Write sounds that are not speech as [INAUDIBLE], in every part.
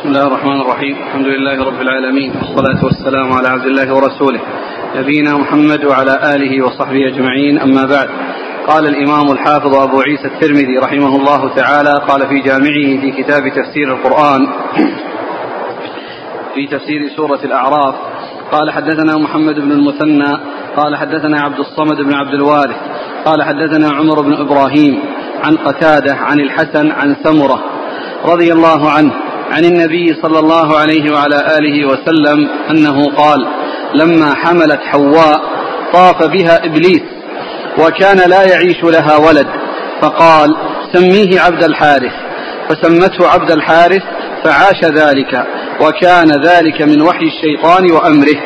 بسم الله الرحمن الرحيم. الحمد لله رب العالمين. والصلاة والسلام على عبد الله ورسوله. نبينا محمد وعلى آله وصحبه أجمعين. أما بعد قال الإمام الحافظ أبو عيسى الترمذي رحمه الله تعالى قال في جامعه في كتاب تفسير القرآن في تفسير سورة الأعراف قال حدثنا محمد بن المثنى قال حدثنا عبد الصمد بن عبد الوارث قال حدثنا عمر بن إبراهيم عن قتادة عن الحسن عن سمرة رضي الله عنه عن النبي صلى الله عليه وعلى آله وسلم أنه قال لما حملت حواء طاف بها إبليس وكان لا يعيش لها ولد فقال سميه عبد الحارث. فسمته عبد الحارث فعاش ذلك وكان ذلك من وحي الشيطان وأمره.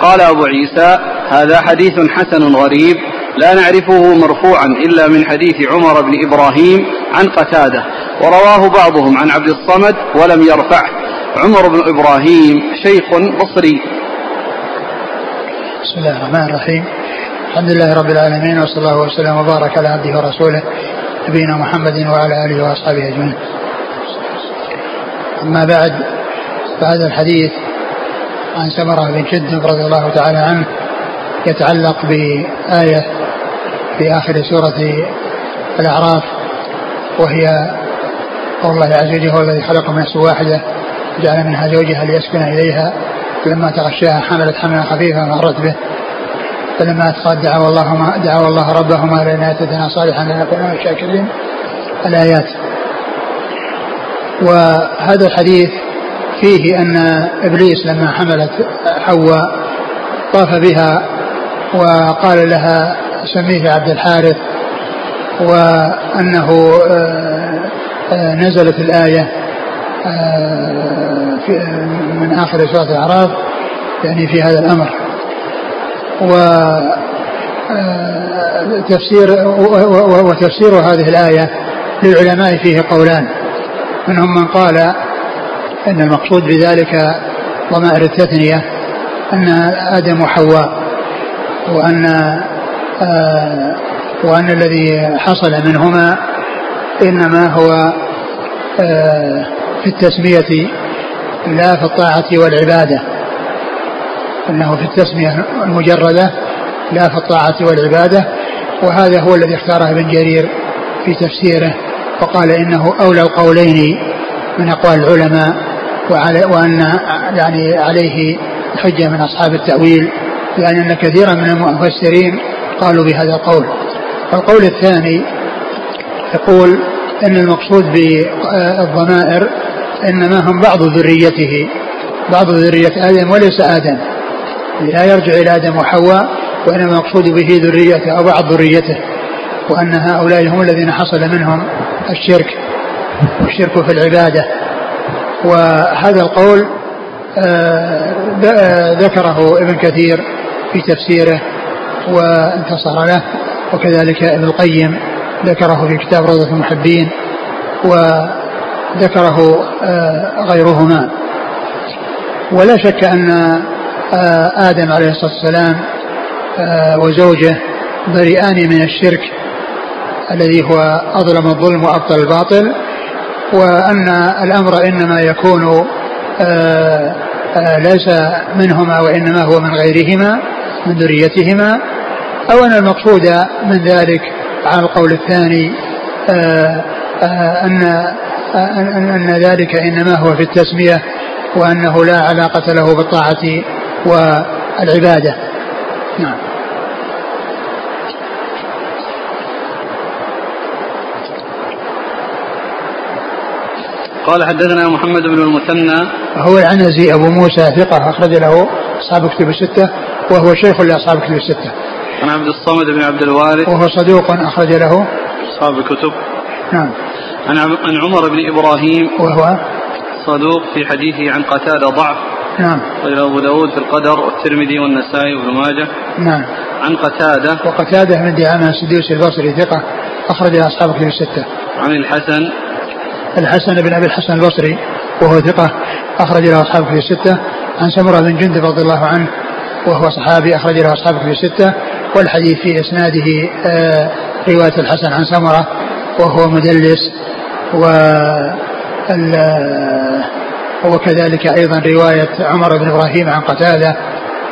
قال أبو عيسى هذا حديث حسن غريب لا نعرفه مرفوعا إلا من حديث عمر بن إبراهيم عن قتادة ورواه بعضهم عن عبد الصمد ولم يرفعه. عمر بن إبراهيم شيخ بصري بسم الله الرحمن الرحيم. الحمد لله رب العالمين وصلى الله وسلم وبارك على عبده ورسوله نبينا محمد وعلى آله وأصحابه أجمعين. أما بعد فهذا الحديث عن سمرة بن جد رضي الله تعالى عنه يتعلق بآية في آخر سورة الأعراف وهي قول الله عز وجل هو الذي خلق من نفس واحدة جعل منها زوجها ليسكن إليها فلما تغشاها حملت حملا خفيفا مرت به. فلما أتقى دعوا الله دعوا الله ربهما لنا اتتنا صالحا لنكون من الشاكرين. الآيات. وهذا الحديث فيه أن إبليس لما حملت حواء طاف بها وقال لها سميه عبد الحارث وأنه نزلت الآية في من آخر سورة الأعراف يعني في هذا الأمر. و تفسير وتفسير هذه الآية للعلماء فيه قولان. منهم من قال أن المقصود بذلك ضمائر التثنية أن آدم وحواء وأن آه وأن الذي حصل منهما إنما هو آه في التسمية لا في الطاعة والعبادة أنه في التسمية المجردة لا في الطاعة والعبادة وهذا هو الذي اختاره ابن جرير في تفسيره وقال إنه أولى القولين من أقوال العلماء وعلى وأن يعني عليه حجة من أصحاب التأويل لأن يعني كثيرا من المفسرين قالوا بهذا القول. القول الثاني يقول أن المقصود بالضمائر إنما هم بعض ذريته بعض ذرية آدم وليس آدم. لا يرجع إلى آدم وحواء وإنما المقصود به ذريته أو بعض ذريته وأن هؤلاء هم الذين حصل منهم الشرك والشرك في العبادة. وهذا القول ذكره ابن كثير في تفسيره. وانتصر له. وكذلك ابن القيم ذكره في كتاب روضة المحبين وذكره غيرهما. ولا شك أن آدم عليه الصلاة والسلام وزوجه بريئان من الشرك الذي هو أظلم الظلم وأبطل الباطل وأن الأمر إنما يكون ليس منهما وإنما هو من غيرهما من ذريتهما. أو أن المقصود من ذلك على القول الثاني أن أن ذلك إنما هو في التسمية وأنه لا علاقة له بالطاعة والعبادة. نعم. قال حدثنا محمد بن المثنى. هو العنزي أبو موسى ثقة أخرج له أصحاب كتب الستة وهو شيخ لأصحاب كتب الستة. عن عبد الصمد بن عبد الوارث. وهو صدوق أخرج له. أصحاب الكتب. نعم. عن عن عمر بن إبراهيم. وهو؟ صدوق في حديثه عن قتادة ضعف. نعم. قال أبو داود في القدر والترمذي والنسائي وابن ماجه. نعم. عن قتادة. وقتادة من دعامة السدوسي البصري ثقة أخرج أصحاب كتب الستة. عن الحسن. الحسن بن أبي الحسن البصري وهو ثقة أخرج له أصحاب في الستة. عن سمرة بن جندب رضي الله عنه وهو صحابي أخرج له أصحاب في الستة. والحديث في إسناده آه رواية الحسن عن سمرة وهو مدلس و وكذلك أيضا رواية عمر بن إبراهيم عن قتادة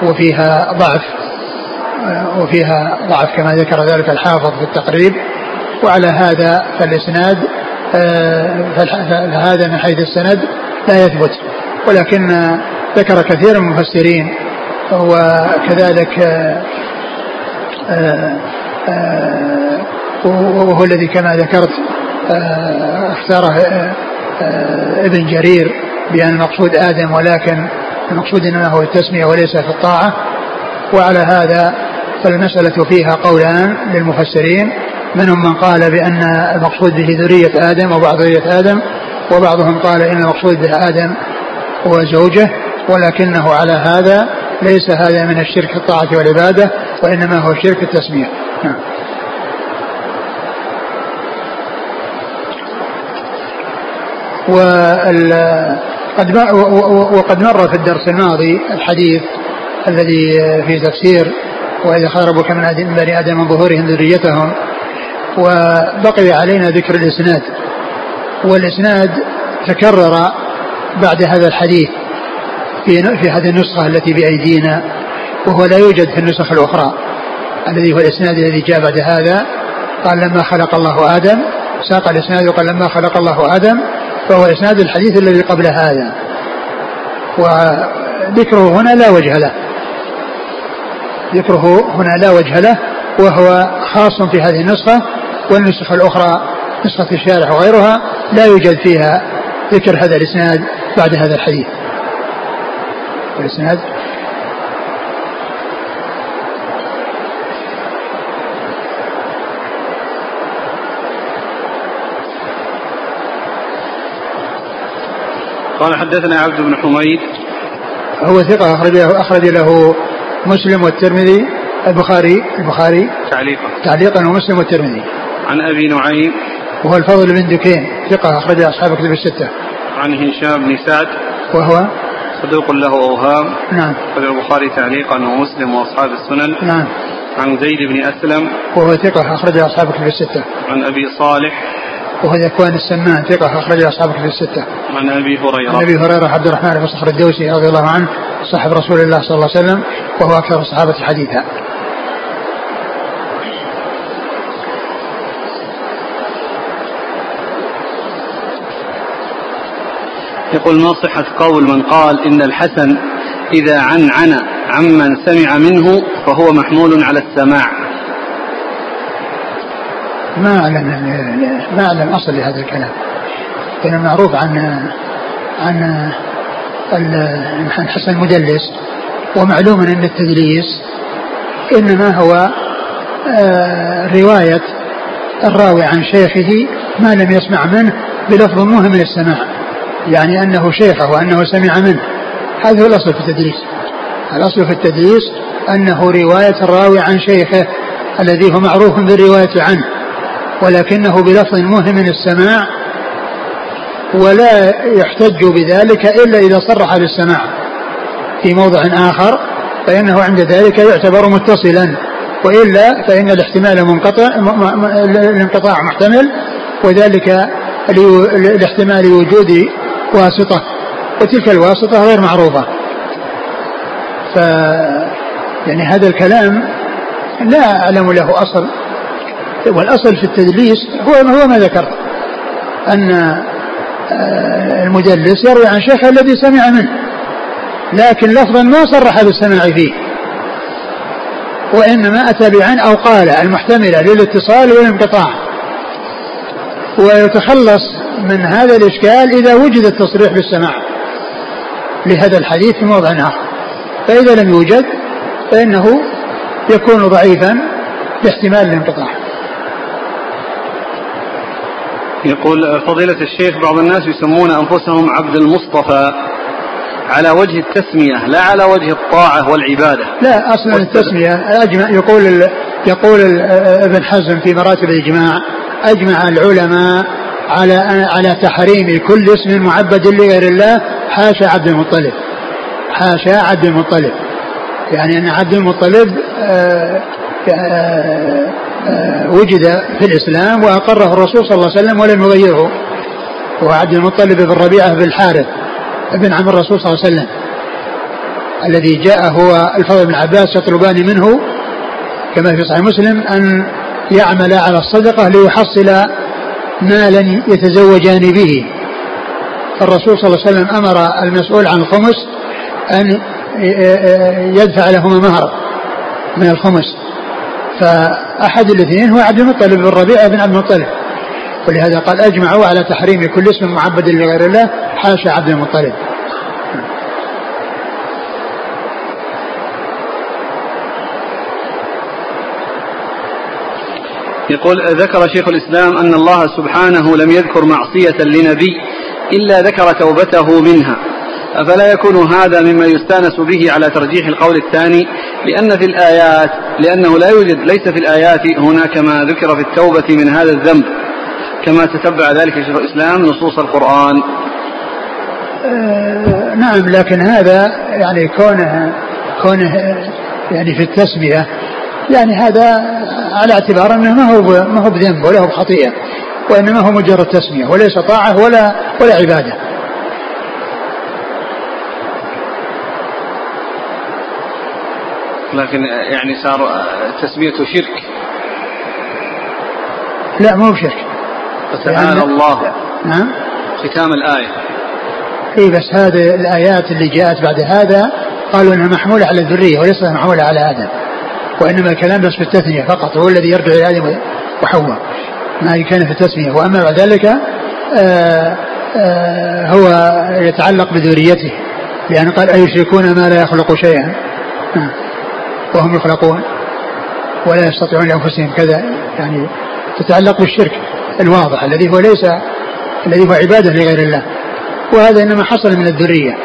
وفيها ضعف وفيها ضعف كما ذكر ذلك الحافظ في التقريب. وعلى هذا فالإسناد فهذا من حيث السند لا يثبت. ولكن ذكر كثير من المفسرين وكذلك وهو الذي كما ذكرت اختاره ابن جرير بأن المقصود آدم ولكن المقصود إنما هو التسمية وليس في الطاعة. وعلى هذا فالمسألة فيها قولان للمفسرين منهم من قال بأن المقصود به ذرية آدم وبعض ذرية آدم وبعضهم قال إن المقصود به آدم وزوجه ولكنه على هذا ليس هذا من الشرك الطاعة والعبادة وإنما هو شرك التسمية نعم. وقد وقد مر في الدرس الماضي الحديث الذي في تفسير وإذا خير ربك من بني آدم من ظهورهم ذريتهم وبقي علينا ذكر الإسناد والإسناد تكرر بعد هذا الحديث في في هذه النسخة التي بأيدينا وهو لا يوجد في النسخ الأخرى. الذي هو الإسناد الذي جاء بعد هذا قال لما خلق الله آدم ساق الإسناد وقال لما خلق الله آدم فهو إسناد الحديث الذي قبل هذا. وذكره هنا لا وجه له. ذكره هنا لا وجه له وهو خاص في هذه النسخة والنسخة الأخرى نسخة الشارح وغيرها لا يوجد فيها ذكر هذا الإسناد بعد هذا الحديث. الإسناد قال حدثنا عبد بن حميد. هو ثقة أخرج له أخرج له مسلم والترمذي البخاري البخاري. تعليقا. تعليقا ومسلم والترمذي. عن أبي نعيم. وهو الفضل بن دكين ثقة أخرج أصحاب كتب الستة. عن هشام بن سعد. وهو صدوق له أوهام. نعم. أخرج البخاري تعليقا ومسلم وأصحاب السنن. نعم. عن زيد بن أسلم. وهو ثقة أخرج أصحاب كتب الستة. عن أبي صالح. وهو ذكوان السمان ثقة أخرج أصحاب كتب الستة. عن أبي هريرة. عن أبي هريرة عبد الرحمن بن صخر الدوسي رضي الله عنه صاحب رسول الله صلى الله عليه وسلم وهو أكثر الصحابة حديثا. يقول ما صحة قول من قال إن الحسن إذا عنعن عمن سمع منه فهو محمول على السماع. ما أعلم ما أعلم أصل لهذا الكلام. كان معروف عن عن الحسن مدلس ومعلوم أن التدليس إنما هو آه، رواية الراوي عن شيخه ما لم يسمع منه بلفظ مهم من السماع يعني أنه شيخه وأنه سمع منه. هذا هو الأصل في التدريس الأصل في التدريس أنه رواية الراوي عن شيخه الذي هو معروف بالرواية عنه ولكنه بلفظ مهم السماع ولا يحتج بذلك إلا إذا صرح بالسماع في موضع آخر فإنه عند ذلك يعتبر متصلا وإلا فإن الاحتمال منقطع الانقطاع محتمل وذلك لاحتمال وجود واسطة وتلك الواسطة غير معروفة. ف يعني هذا الكلام لا أعلم له أصل والأصل في التدليس هو هو ما ذكرت أن آه، المدلس يروي عن شيخه الذي سمع منه لكن لفظا ما صرح بالسماع فيه وإنما أتى بعن أو قال المحتملة للاتصال والانقطاع ويتخلص من هذا الإشكال إذا وجد التصريح بالسماع لهذا الحديث في موضع آخر. فإذا لم يوجد فإنه يكون ضعيفا باحتمال الانقطاع. يقول فضيلة الشيخ بعض الناس يسمون أنفسهم عبد المصطفى على وجه التسمية لا على وجه الطاعة والعبادة. لا أصلا التسمية أجمع يقول يقول ابن حزم في مراتب الإجماع أجمع العلماء على على تحريم كل اسم معبد لغير الله حاشا عبد المطلب. حاشا عبد المطلب. يعني أن عبد المطلب آه، آه، آآ وجد في الإسلام وأقره الرسول صلى الله عليه وسلم ولم يغيره. وهو عبد المطلب بن ربيعة بن الحارث ابن عم الرسول صلى الله عليه وسلم. الذي جاء هو الفضل بن عباس يطلبان منه كما في صحيح مسلم أن يعمل على الصدقة ليحصل مالا يتزوجان به. فالرسول صلى الله عليه وسلم أمر المسؤول عن الخمس أن يدفع لهما مهر من الخمس. فأحد الاثنين هو عبد المطلب بن ربيعة بن عبد المطلب. ولهذا قال أجمعوا على تحريم كل اسم معبد لغير الله حاشا عبد المطلب. يقول ذكر شيخ الإسلام أن الله سبحانه لم يذكر معصية لنبي إلا ذكر توبته منها. أفلا يكون هذا مما يستأنس به على ترجيح القول الثاني؟ لأن في الآيات لأنه لا يوجد ليس في الآيات هناك ما ذكر في التوبة من هذا الذنب. كما تتبع ذلك شيخ الإسلام نصوص القرآن. آه نعم لكن هذا يعني كونه كونه يعني في التسمية يعني هذا على اعتبار أنه ما هو ما هو بذنب ولا هو بخطيئة وإنما هو مجرد تسمية وليس طاعة ولا ولا عبادة. لكن يعني صار تسميته شرك. لا مو بشرك. فتعالى الله. نعم ختام الآية. إي بس هذه الآيات اللي جاءت بعد هذا قالوا إنها محمولة على الذرية وليست محمولة على آدم. وإنما الكلام بس في التثنية فقط هو الذي يرجع إلى آدم وحواء ما كان في التسمية وأما بعد ذلك آآ آه، آآ آه، هو يتعلق بذريته لأن قال أيشركون ما لا يخلق شيئا؟ آه، وهم يخلقون ولا يستطيعون لأنفسهم. كذا يعني تتعلق بالشرك الواضح الذي هو ليس الذي هو عبادة لغير الله. وهذا إنما حصل من الذرية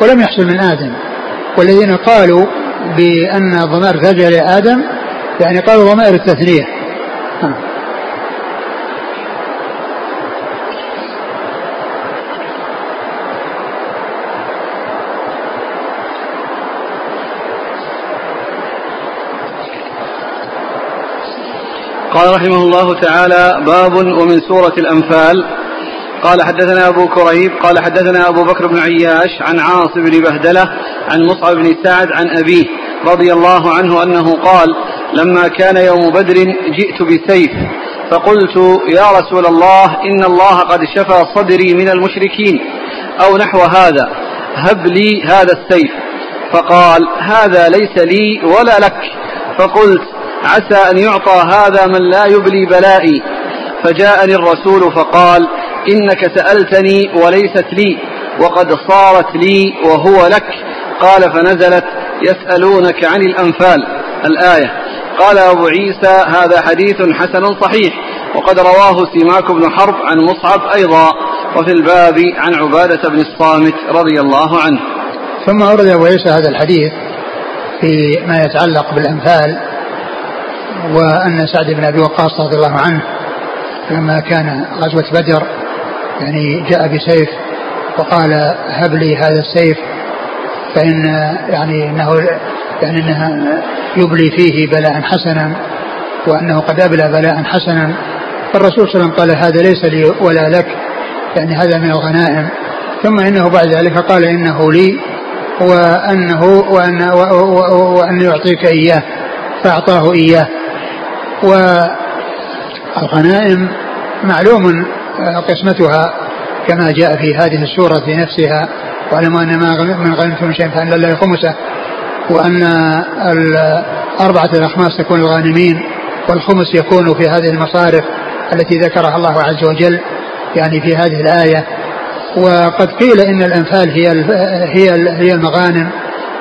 ولم يحصل من آدم. والذين قالوا بأن الضمائر ترجع لآدم يعني قالوا ضمائر التثنية قال رحمه الله تعالى باب ومن سورة الأنفال. قال حدثنا أبو كريب قال حدثنا أبو بكر بن عياش عن عاصم بن بهدلة عن مصعب بن سعد عن أبيه رضي الله عنه أنه قال لما كان يوم بدر جئت بسيف فقلت يا رسول الله إن الله قد شفى صدري من المشركين أو نحو هذا هب لي هذا السيف. فقال هذا ليس لي ولا لك. فقلت عسى أن يعطى هذا من لا يبلي بلائي. فجاءني الرسول فقال إنك سألتني وليست لي وقد صارت لي وهو لك. قال فنزلت يسألونك عن الأنفال. الآية قال أبو عيسى هذا حديث حسن صحيح وقد رواه سماك بن حرب عن مصعب أيضا وفي الباب عن عبادة بن الصامت رضي الله عنه. ثم أورد أبو عيسى هذا الحديث في ما يتعلق بالأنفال وأن سعد بن أبي وقاص رضي الله عنه لما كان غزوة بدر يعني جاء بسيف وقال هب لي هذا السيف فإن يعني أنه يعني أنها يبلي فيه بلاء حسنا وأنه قد أبلى بلاء حسنا. فالرسول صلى الله عليه وسلم قال هذا ليس لي ولا لك يعني هذا من الغنائم. ثم إنه بعد ذلك قال إنه لي وأنه وأن, وأن يعطيك إياه فأعطاه إياه. والغنائم معلوم قسمتها كما جاء في هذه السورة نفسها واعلموا أن ما من غنمتم من شيء فأن الله خمسه وأن الأربعة الأخماس تكون الغانمين والخمس يكون في هذه المصارف التي ذكرها الله عز وجل يعني في هذه الآية. وقد قيل إن الأنفال هي هي هي المغانم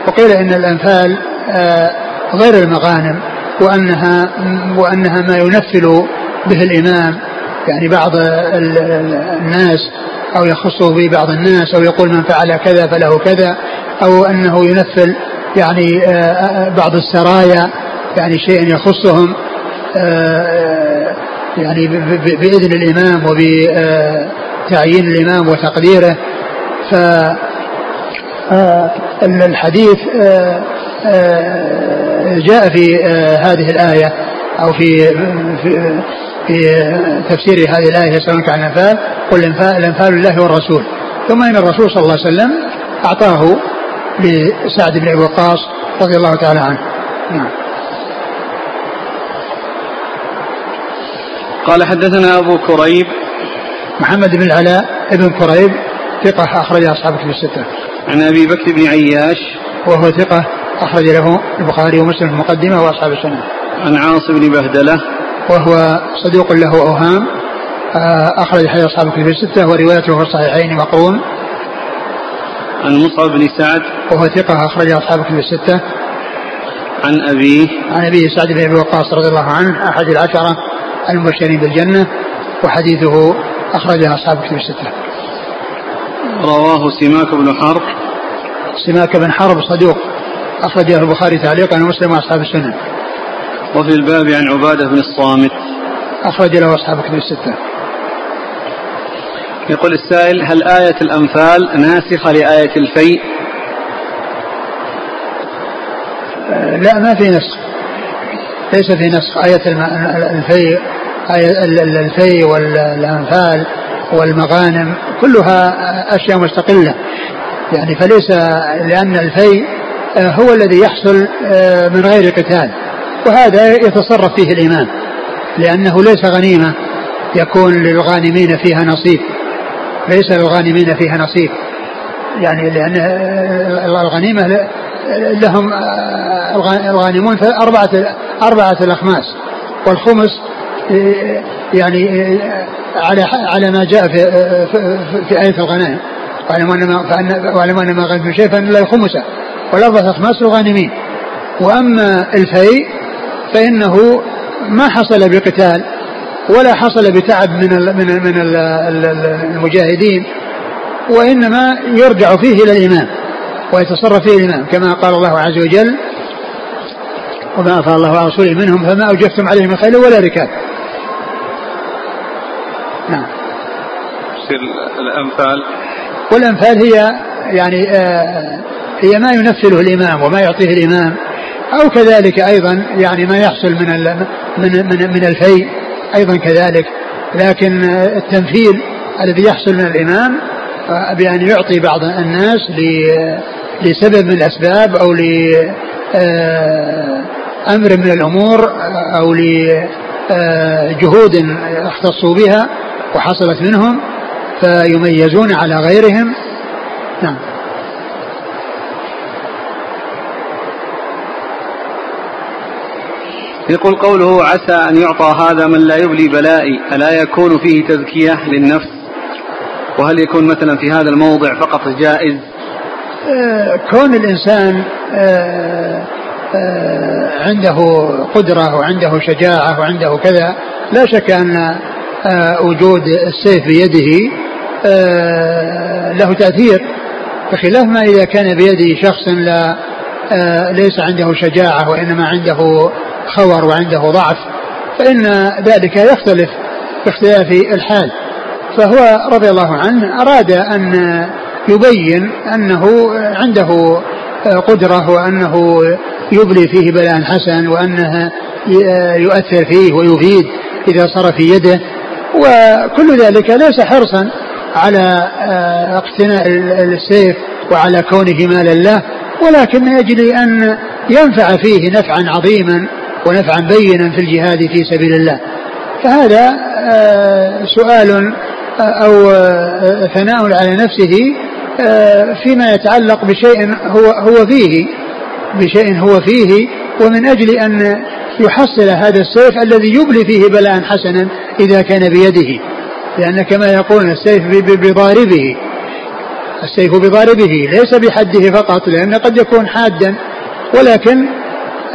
وقيل إن الأنفال آه، غير المغانم وأنها وأنها ما ينفل به الإمام يعني بعض الناس أو يخصه به بعض الناس أو يقول من فعل كذا فله كذا أو أنه ينفل يعني آه، آه، بعض السرايا يعني شيء يخصهم آه، يعني بإذن الإمام وبتعيين الإمام وتقديره. ف الحديث جاء في هذه الآية أو في في, تفسير هذه الآية يسألونك عن الأنفال قل الأنفال لله والرسول. ثم إن الرسول صلى الله عليه وسلم أعطاه لسعد بن أبي وقاص رضي الله تعالى عنه. نعم. قال حدثنا أبو كريب. محمد بن العلاء ابن كريب ثقة أخرج أصحاب كتب الستة. عن أبي بكر بن عياش. وهو ثقة أخرج له البخاري ومسلم في المقدمة وأصحاب السنة. عن عاصم بن بهدلة. وهو صدوق له أوهام آه، أخرج حديث أصحاب الكتب الستة وروايته في الصحيحين مقرون. عن مصعب بن سعد وهو ثقة أخرج أصحاب الكتب الستة. عن أبيه عن أبيه سعد بن أبي وقاص رضي الله عنه أحد العشرة المبشرين بالجنة وحديثه أخرجه أصحاب الكتب الستة. رواه سماك بن حرب سماك بن حرب صدوق أخرجه البخاري تعليقا ومسلم وأصحاب السنن. وفي الباب عن عبادة بن الصامت. أخرج له أصحاب الكتب الستة. يقول السائل هل آية الأنفال ناسخة لآية الفيء؟ لا ما في نسخ. ليس في نسخ. آية الفيء آية الفيء والأنفال والمغانم كلها أشياء مستقلة. يعني فليس لأن الفيء هو الذي يحصل آه، من غير قتال. وهذا يتصرف فيه الإمام لأنه ليس غنيمة يكون للغانمين فيها نصيب ليس للغانمين فيها نصيب. يعني لأن الغنيمة لهم الغانمون أربعة أربعة الأخماس والخمس يعني على على ما جاء في في, آية الغنائم. واعلموا أن ما غنمتم شيء فإن لا خمسة والأربعة أخماس للغانمين. وأما الفيء فإنه ما حصل بقتال ولا حصل بتعب من من من ال المجاهدين وإنما يرجع فيه إلى الإمام ويتصرف فيه الإمام كما قال الله عز وجل وما أفاء الله على رسوله منهم فما أوجفتم عليه من خيل ولا ركاب. نعم. الأنفال. والأنفال هي يعني آه هي ما ينفله الإمام وما يعطيه الإمام. أو كذلك أيضا يعني ما يحصل من من من, من الفيء أيضا كذلك. لكن التنفيل الذي يحصل من الإمام آه، بأن يعطي بعض الناس لسبب من الأسباب أو لأمر آه، من الأمور آه، أو لجهود اختصوا بها وحصلت منهم فيميزون على غيرهم. نعم. يقول قوله عسى أن يعطى هذا من لا يبلي بلائي ألا يكون فيه تزكية للنفس؟ وهل يكون مثلا في هذا الموضع فقط جائز؟ آه كون الإنسان آه آه عنده قدرة وعنده شجاعة وعنده كذا لا شك أن آه وجود السيف بيده آه له تأثير. بخلاف ما إذا كان بيد شخص لا آه ليس عنده شجاعة وإنما عنده خور وعنده ضعف فإن ذلك يختلف باختلاف الحال. فهو رضي الله عنه أراد أن يبين أنه عنده قدرة وأنه يبلي فيه بلاء حسن وأنه يؤثر فيه ويفيد إذا صار في يده. وكل ذلك ليس حرصا على اقتناء السيف وعلى كونه مالا له ولكن يجري أن ينفع فيه نفعا عظيما ونفعا بينا في الجهاد في سبيل الله. فهذا آه، سؤال آه، أو آه، ثناء على نفسه فيما يتعلق بشيء هو هو فيه بشيء هو فيه ومن أجل أن يحصل هذا السيف الذي يبلي فيه بلاء حسنا إذا كان بيده. لأن كما يقولون السيف بضاربه السيف بضاربه ليس بحده فقط لأن قد يكون حادا ولكن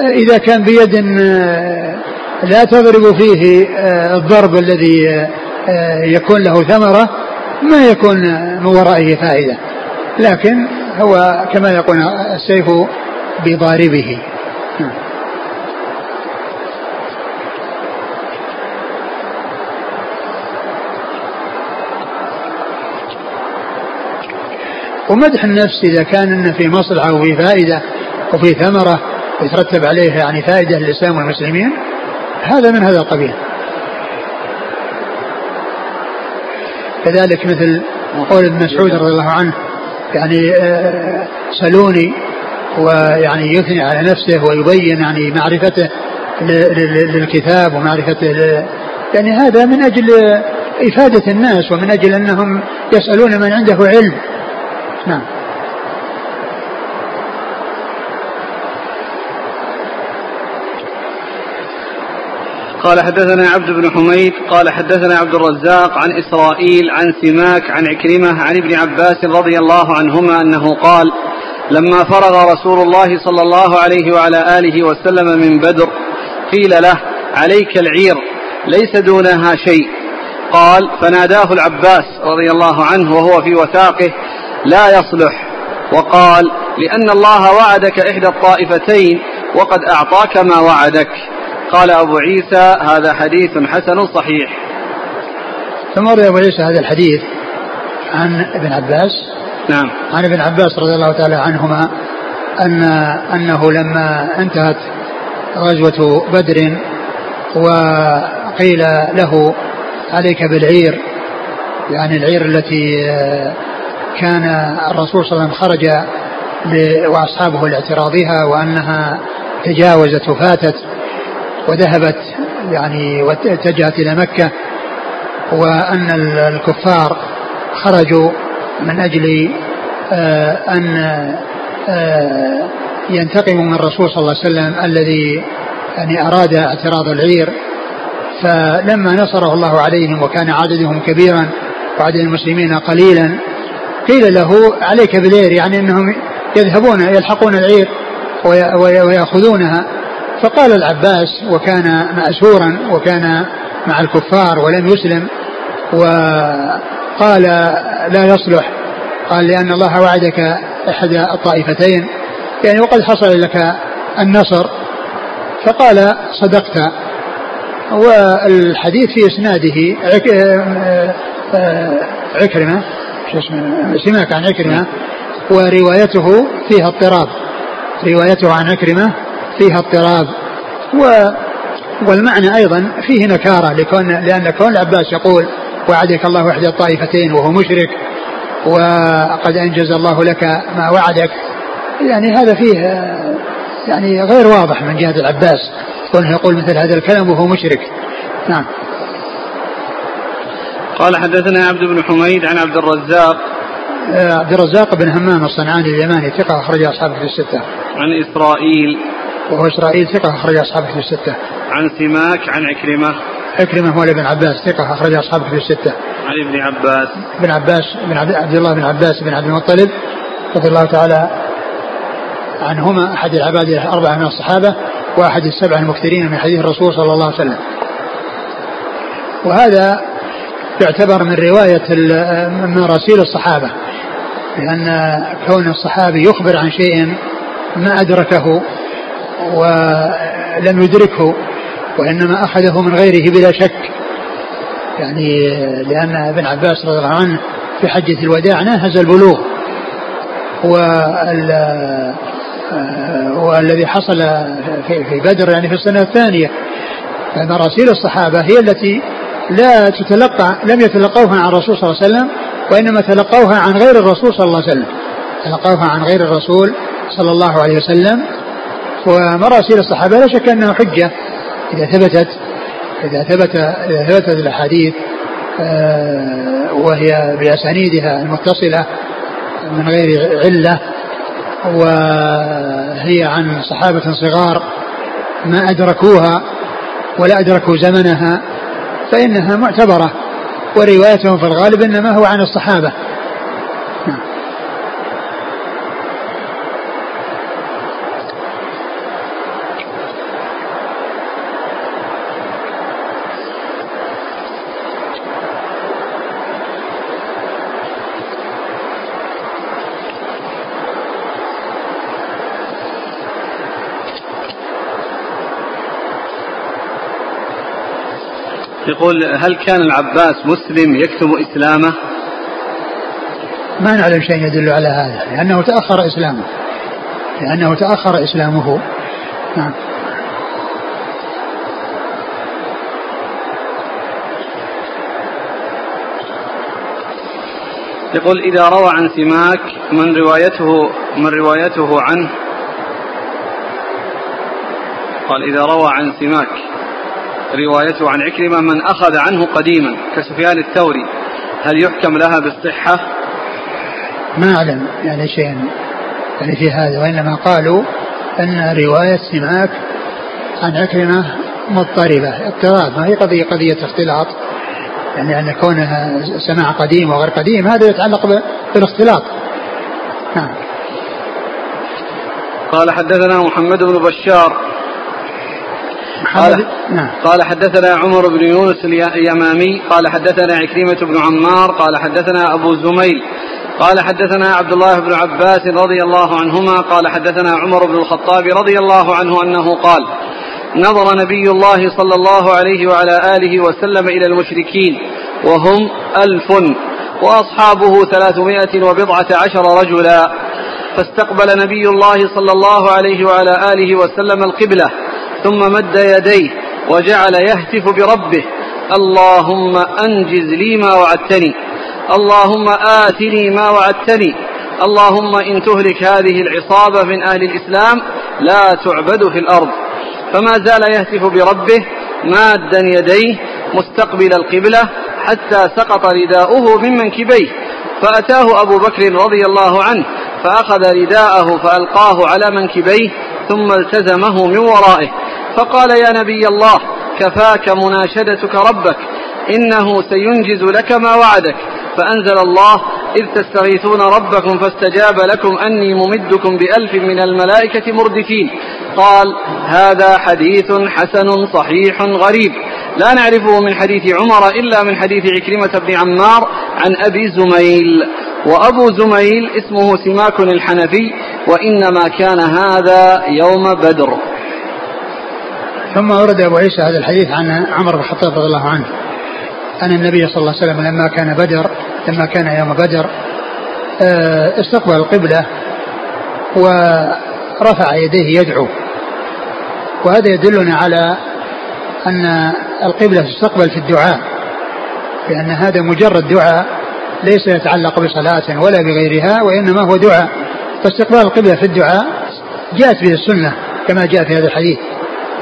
إذا كان بيد آه، لا تضرب فيه آه، الضرب الذي آه، يكون له ثمرة ما يكون من ورائه فائدة. لكن هو كما يقول السيف بضاربه. ومدح النفس إذا كان إن في مصلحة وفي فائدة وفي ثمرة يترتب عليه يعني فائدة للإسلام والمسلمين هذا من هذا القبيل. كذلك مثل وقول ابن مسعود رضي الله عنه يعني آه، سلوني ويعني يثني على نفسه ويبين يعني معرفته للكتاب ومعرفته يعني هذا من أجل إفادة الناس ومن أجل أنهم يسألون من عنده علم. نعم. قال حدثنا عبد بن حميد قال حدثنا عبد الرزاق عن إسرائيل عن سماك عن عكرمة عن ابن عباس رضي الله عنهما أنه قال لما فرغ رسول الله صلى الله عليه وعلى آله وسلم من بدر قيل له عليك العير ليس دونها شيء. قال فناداه العباس رضي الله عنه وهو في وثاقه لا يصلح. وقال لأن الله وعدك إحدى الطائفتين وقد أعطاك ما وعدك. قال أبو عيسى هذا حديث حسن صحيح. ثم روي أبو عيسى هذا الحديث عن ابن عباس. نعم. عن ابن عباس رضي الله تعالى عنهما أن أنه لما انتهت غزوة بدر وقيل له عليك بالعير يعني العير التي كان الرسول صلى الله عليه وسلم خرج وأصحابه لاعتراضها وأنها تجاوزت وفاتت. وذهبت يعني واتجهت إلى مكة وأن الكفار خرجوا من أجل آه، أن آه، ينتقموا من الرسول صلى الله عليه وسلم الذي يعني أراد اعتراض العير. فلما نصره الله عليهم وكان عددهم كبيرا وعدد المسلمين قليلا قيل له عليك بالعير يعني إنهم يذهبون يلحقون العير ويأخذونها. فقال العباس وكان مأسورا وكان مع الكفار ولم يسلم وقال لا يصلح. قال لأن الله وعدك إحدى الطائفتين. يعني وقد حصل لك النصر. فقال صدقت. والحديث في إسناده عكرمة شو اسمه سماك عن عكرمة وروايته فيها اضطراب. روايته عن عكرمة فيها اضطراب. و والمعنى أيضا فيه نكارة لكون لأن كون العباس يقول وعدك الله إحدى الطائفتين وهو مشرك وقد أنجز الله لك ما وعدك. يعني هذا فيه يعني غير واضح من جهة العباس كونه يقول مثل هذا الكلام وهو مشرك. نعم. قال حدثنا عبد بن حميد عن عبد الرزاق. آه، عبد الرزاق بن همام الصنعاني اليماني ثقة أخرج أصحابه في الستة. عن إسرائيل. وهو إسرائيل ثقة أخرج أصحابه في الستة. عن سماك عن عكرمة عكرمة هو ابن عباس ثقة أخرج أصحابه في الستة. عن ابن عباس ابن عباس بن عبد الله بن عباس بن عبد المطلب رضي الله تعالى عنهما أحد العباد الأربعة من الصحابة وأحد السبع المكثرين من حديث الرسول صلى الله عليه وسلم. وهذا يعتبر من رواية من مراسيل الصحابة لأن كون الصحابي يخبر عن شيء ما أدركه ولم يدركه وإنما أخذه من غيره بلا شك. يعني لأن ابن عباس رضي الله عنه في حجة الوداع ناهز البلوغ والذي حصل في بدر يعني في السنة الثانية. فمراسيل الصحابة هي التي لا تتلقى لم يتلقوها عن الرسول صلى الله عليه وسلم وإنما تلقوها عن غير الرسول صلى الله عليه وسلم. تلقوها عن غير الرسول صلى الله عليه وسلم. ومراسيل الصحابة لا شك أنها حجة. إذا ثبتت إذا ثبت إذا ثبتت الأحاديث آه، وهي بأسانيدها المتصلة من غير علة وهي عن صحابة صغار ما أدركوها ولا أدركوا زمنها فإنها معتبرة وروايتهم في الغالب إنما هو عن الصحابة. يقول هل كان العباس مسلم يكتم إسلامه؟ ما نعلم شيء يدل على هذا لأنه تأخر إسلامه لأنه تأخر إسلامه. نعم. يقول إذا روى عن سماك من روايته من روايته عنه؟ قال إذا روى عن سماك. روايته عن عكرمة من أخذ عنه قديما كسفيان الثوري هل يحكم لها بالصحة؟ ما أعلم يعني شيء يعني في هذا وإنما قالوا أن رواية سماك عن عكرمة مضطربة. اضطراب ما هي قضية قضية اختلاط؟ يعني أن كونها سماع قديم وغير قديم هذا يتعلق بالاختلاط. نعم. قال حدثنا محمد بن بشار قال, نعم. قال حدثنا عمر بن يونس اليمامي. قال حدثنا عكرمة بن عمار. قال حدثنا أبو زميل قال حدثنا عبد الله بن عباس رضي الله عنهما. قال حدثنا عمر بن الخطاب رضي الله عنه أنه قال نظر نبي الله صلى الله عليه وعلى آله وسلم إلى المشركين وهم ألف وأصحابه ثلاثمائة وبضعة عشر رجلا. فاستقبل نبي الله صلى الله عليه وعلى آله وسلم القبلة. ثم مد يديه وجعل يهتف بربه. اللهم أنجز لي ما وعدتني. اللهم آتني ما وعدتني. اللهم إن تهلك هذه العصابة من أهل الإسلام لا تعبد في الأرض. فما زال يهتف بربه مادا يديه مستقبل القبلة حتى سقط رداؤه من منكبيه. فأتاه أبو بكر رضي الله عنه فأخذ رداءه فألقاه على منكبيه ثم التزمه من ورائه. فقال يا نبي الله كفاك مناشدتك ربك إنه سينجز لك ما وعدك. فأنزل الله إذ تستغيثون ربكم فاستجاب لكم أني ممدكم بألف من الملائكة مردفين. قال هذا حديث حسن صحيح غريب. لا نعرفه من حديث عمر إلا من حديث عكرمة بن عمار عن أبي زميل. وأبو زميل اسمه سماك الحنفي وإنما كان هذا يوم بدر. ثم ورد أبو عيسى هذا الحديث عن عمر بن الخطاب رضي الله عنه. أن النبي صلى الله عليه وسلم لما كان بدر لما كان يوم بدر آه، استقبل القبلة ورفع يديه يدعو. وهذا يدلنا على أن القبلة تستقبل في الدعاء لأن هذا مجرد دعاء ليس يتعلق بصلاة ولا بغيرها وإنما هو دعاء. فاستقبال القبلة في الدعاء جاءت به السنة كما جاء في هذا الحديث.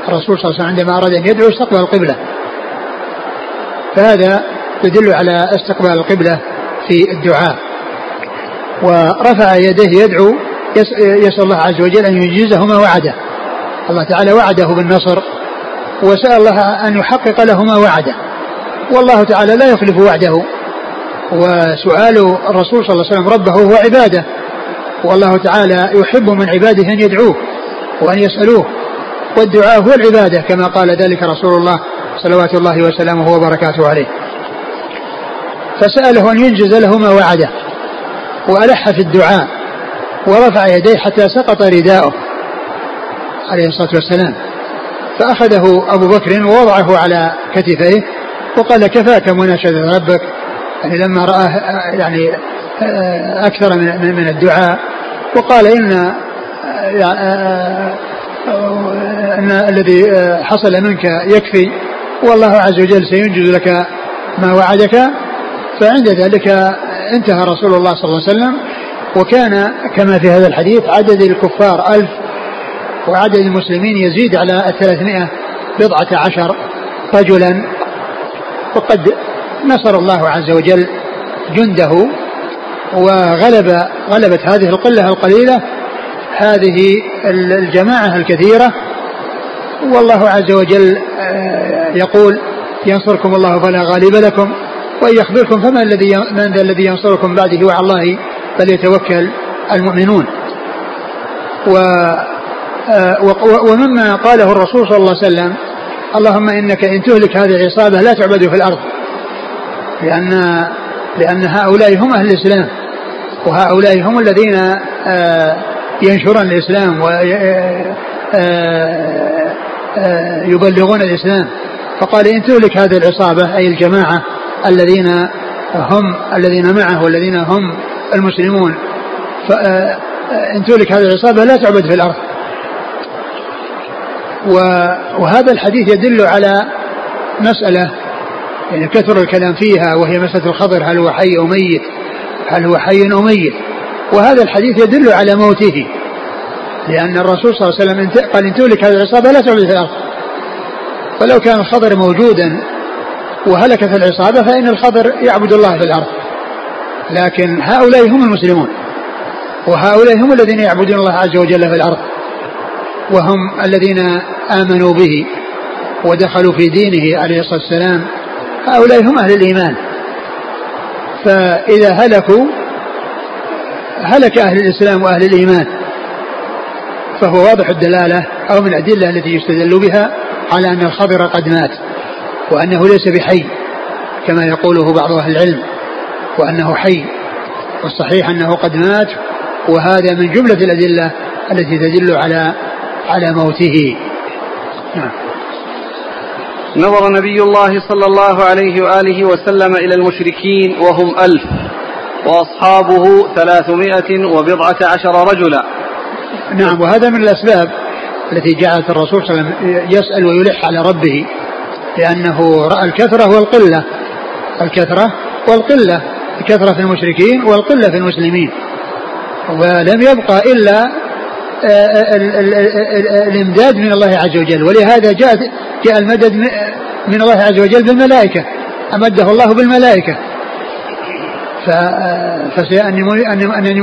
الرسول صلى الله عليه وسلم عندما أراد أن يدعو استقبل القبلة. فهذا يدل على استقبال القبلة في الدعاء. ورفع يديه يدعو يسأل الله عز وجل أن ينجزه ما وعده. الله تعالى وعده بالنصر وسأل الله أن يحقق له ما وعده. والله تعالى لا يخلف وعده. وسؤال الرسول صلى الله عليه وسلم ربه هو عباده. والله تعالى يحب من عباده أن يدعوه وأن يسألوه. والدعاء هو العبادة كما قال ذلك رسول الله صلوات الله وسلامه وبركاته عليه فسأله أن ينجز له ما وعده وألح في الدعاء ورفع يديه حتى سقط رداؤه عليه الصلاة والسلام فأخذه أبو بكر ووضعه على كتفيه وقال كفاك مناشدة ربك يعني لما رآه يعني أكثر من من الدعاء وقال إن أن الذي حصل منك يكفي والله عز وجل سينجز لك ما وعدك فعند ذلك انتهى رسول الله صلى الله عليه وسلم وكان كما في هذا الحديث عدد الكفار ألف وعدد المسلمين يزيد على الثلاثمائة بضعة عشر رجلا. وقد نصر الله عز وجل جنده وغلب غلبت هذه القلة القليلة هذه الجماعة الكثيرة والله عز وجل آه، يقول ينصركم الله فلا غالب لكم وإن يخبركم فمن الذي من ذا الذي ينصركم بعده وعلى الله فليتوكل المؤمنون. و آه، ومما قاله الرسول صلى الله عليه وسلم اللهم إنك إن تهلك هذه العصابة لا تعبد في الأرض لأن لأن هؤلاء هم أهل الإسلام وهؤلاء هم الذين آه، ينشرون الإسلام ويبلغون الإسلام. فقال إن تهلك هذه العصابة أي الجماعة الذين هم الذين معه والذين هم المسلمون فإن تهلك هذه العصابة لا تعبد في الأرض. وهذا الحديث يدل على مسألة يعني كثر الكلام فيها وهي مسألة الخضر هل هو حي أو ميت؟ هل هو حي أو ميت؟ وهذا الحديث يدل على موته. لأن الرسول صلى الله عليه وسلم قال إن تهلك هذه العصابة لا تعبد في الأرض. ولو كان الخضر موجودا وهلكت العصابة فإن الخضر يعبد الله في الأرض. لكن هؤلاء هم المسلمون. وهؤلاء هم الذين يعبدون الله عز وجل في الأرض. وهم الذين آمنوا به ودخلوا في دينه عليه الصلاة والسلام. هؤلاء هم أهل الإيمان. فإذا هلكوا هلك أهل الإسلام وأهل الإيمان. فهو واضح الدلالة أو من الأدلة التي يستدل بها على أن الخضر قد مات وأنه ليس بحي كما يقوله بعض أهل العلم وأنه حي والصحيح أنه قد مات وهذا من جملة الأدلة التي تدل على على موته. نعم. نظر نبي الله صلى الله عليه وآله وسلم إلى المشركين وهم ألف وأصحابه ثلاثمائة وبضعة عشر رجلا. نعم وهذا من الأسباب التي جعلت الرسول صلى الله عليه وسلم يسأل ويلح على ربه لأنه رأى الكثرة والقلة. الكثرة والقلة الكثرة في المشركين والقلة في المسلمين. ولم يبقى إلا آه، الإمداد من الله عز وجل. ولهذا جاء جاء المدد من الله عز وجل بالملائكة أمده الله بالملائكة. فسيأني أنني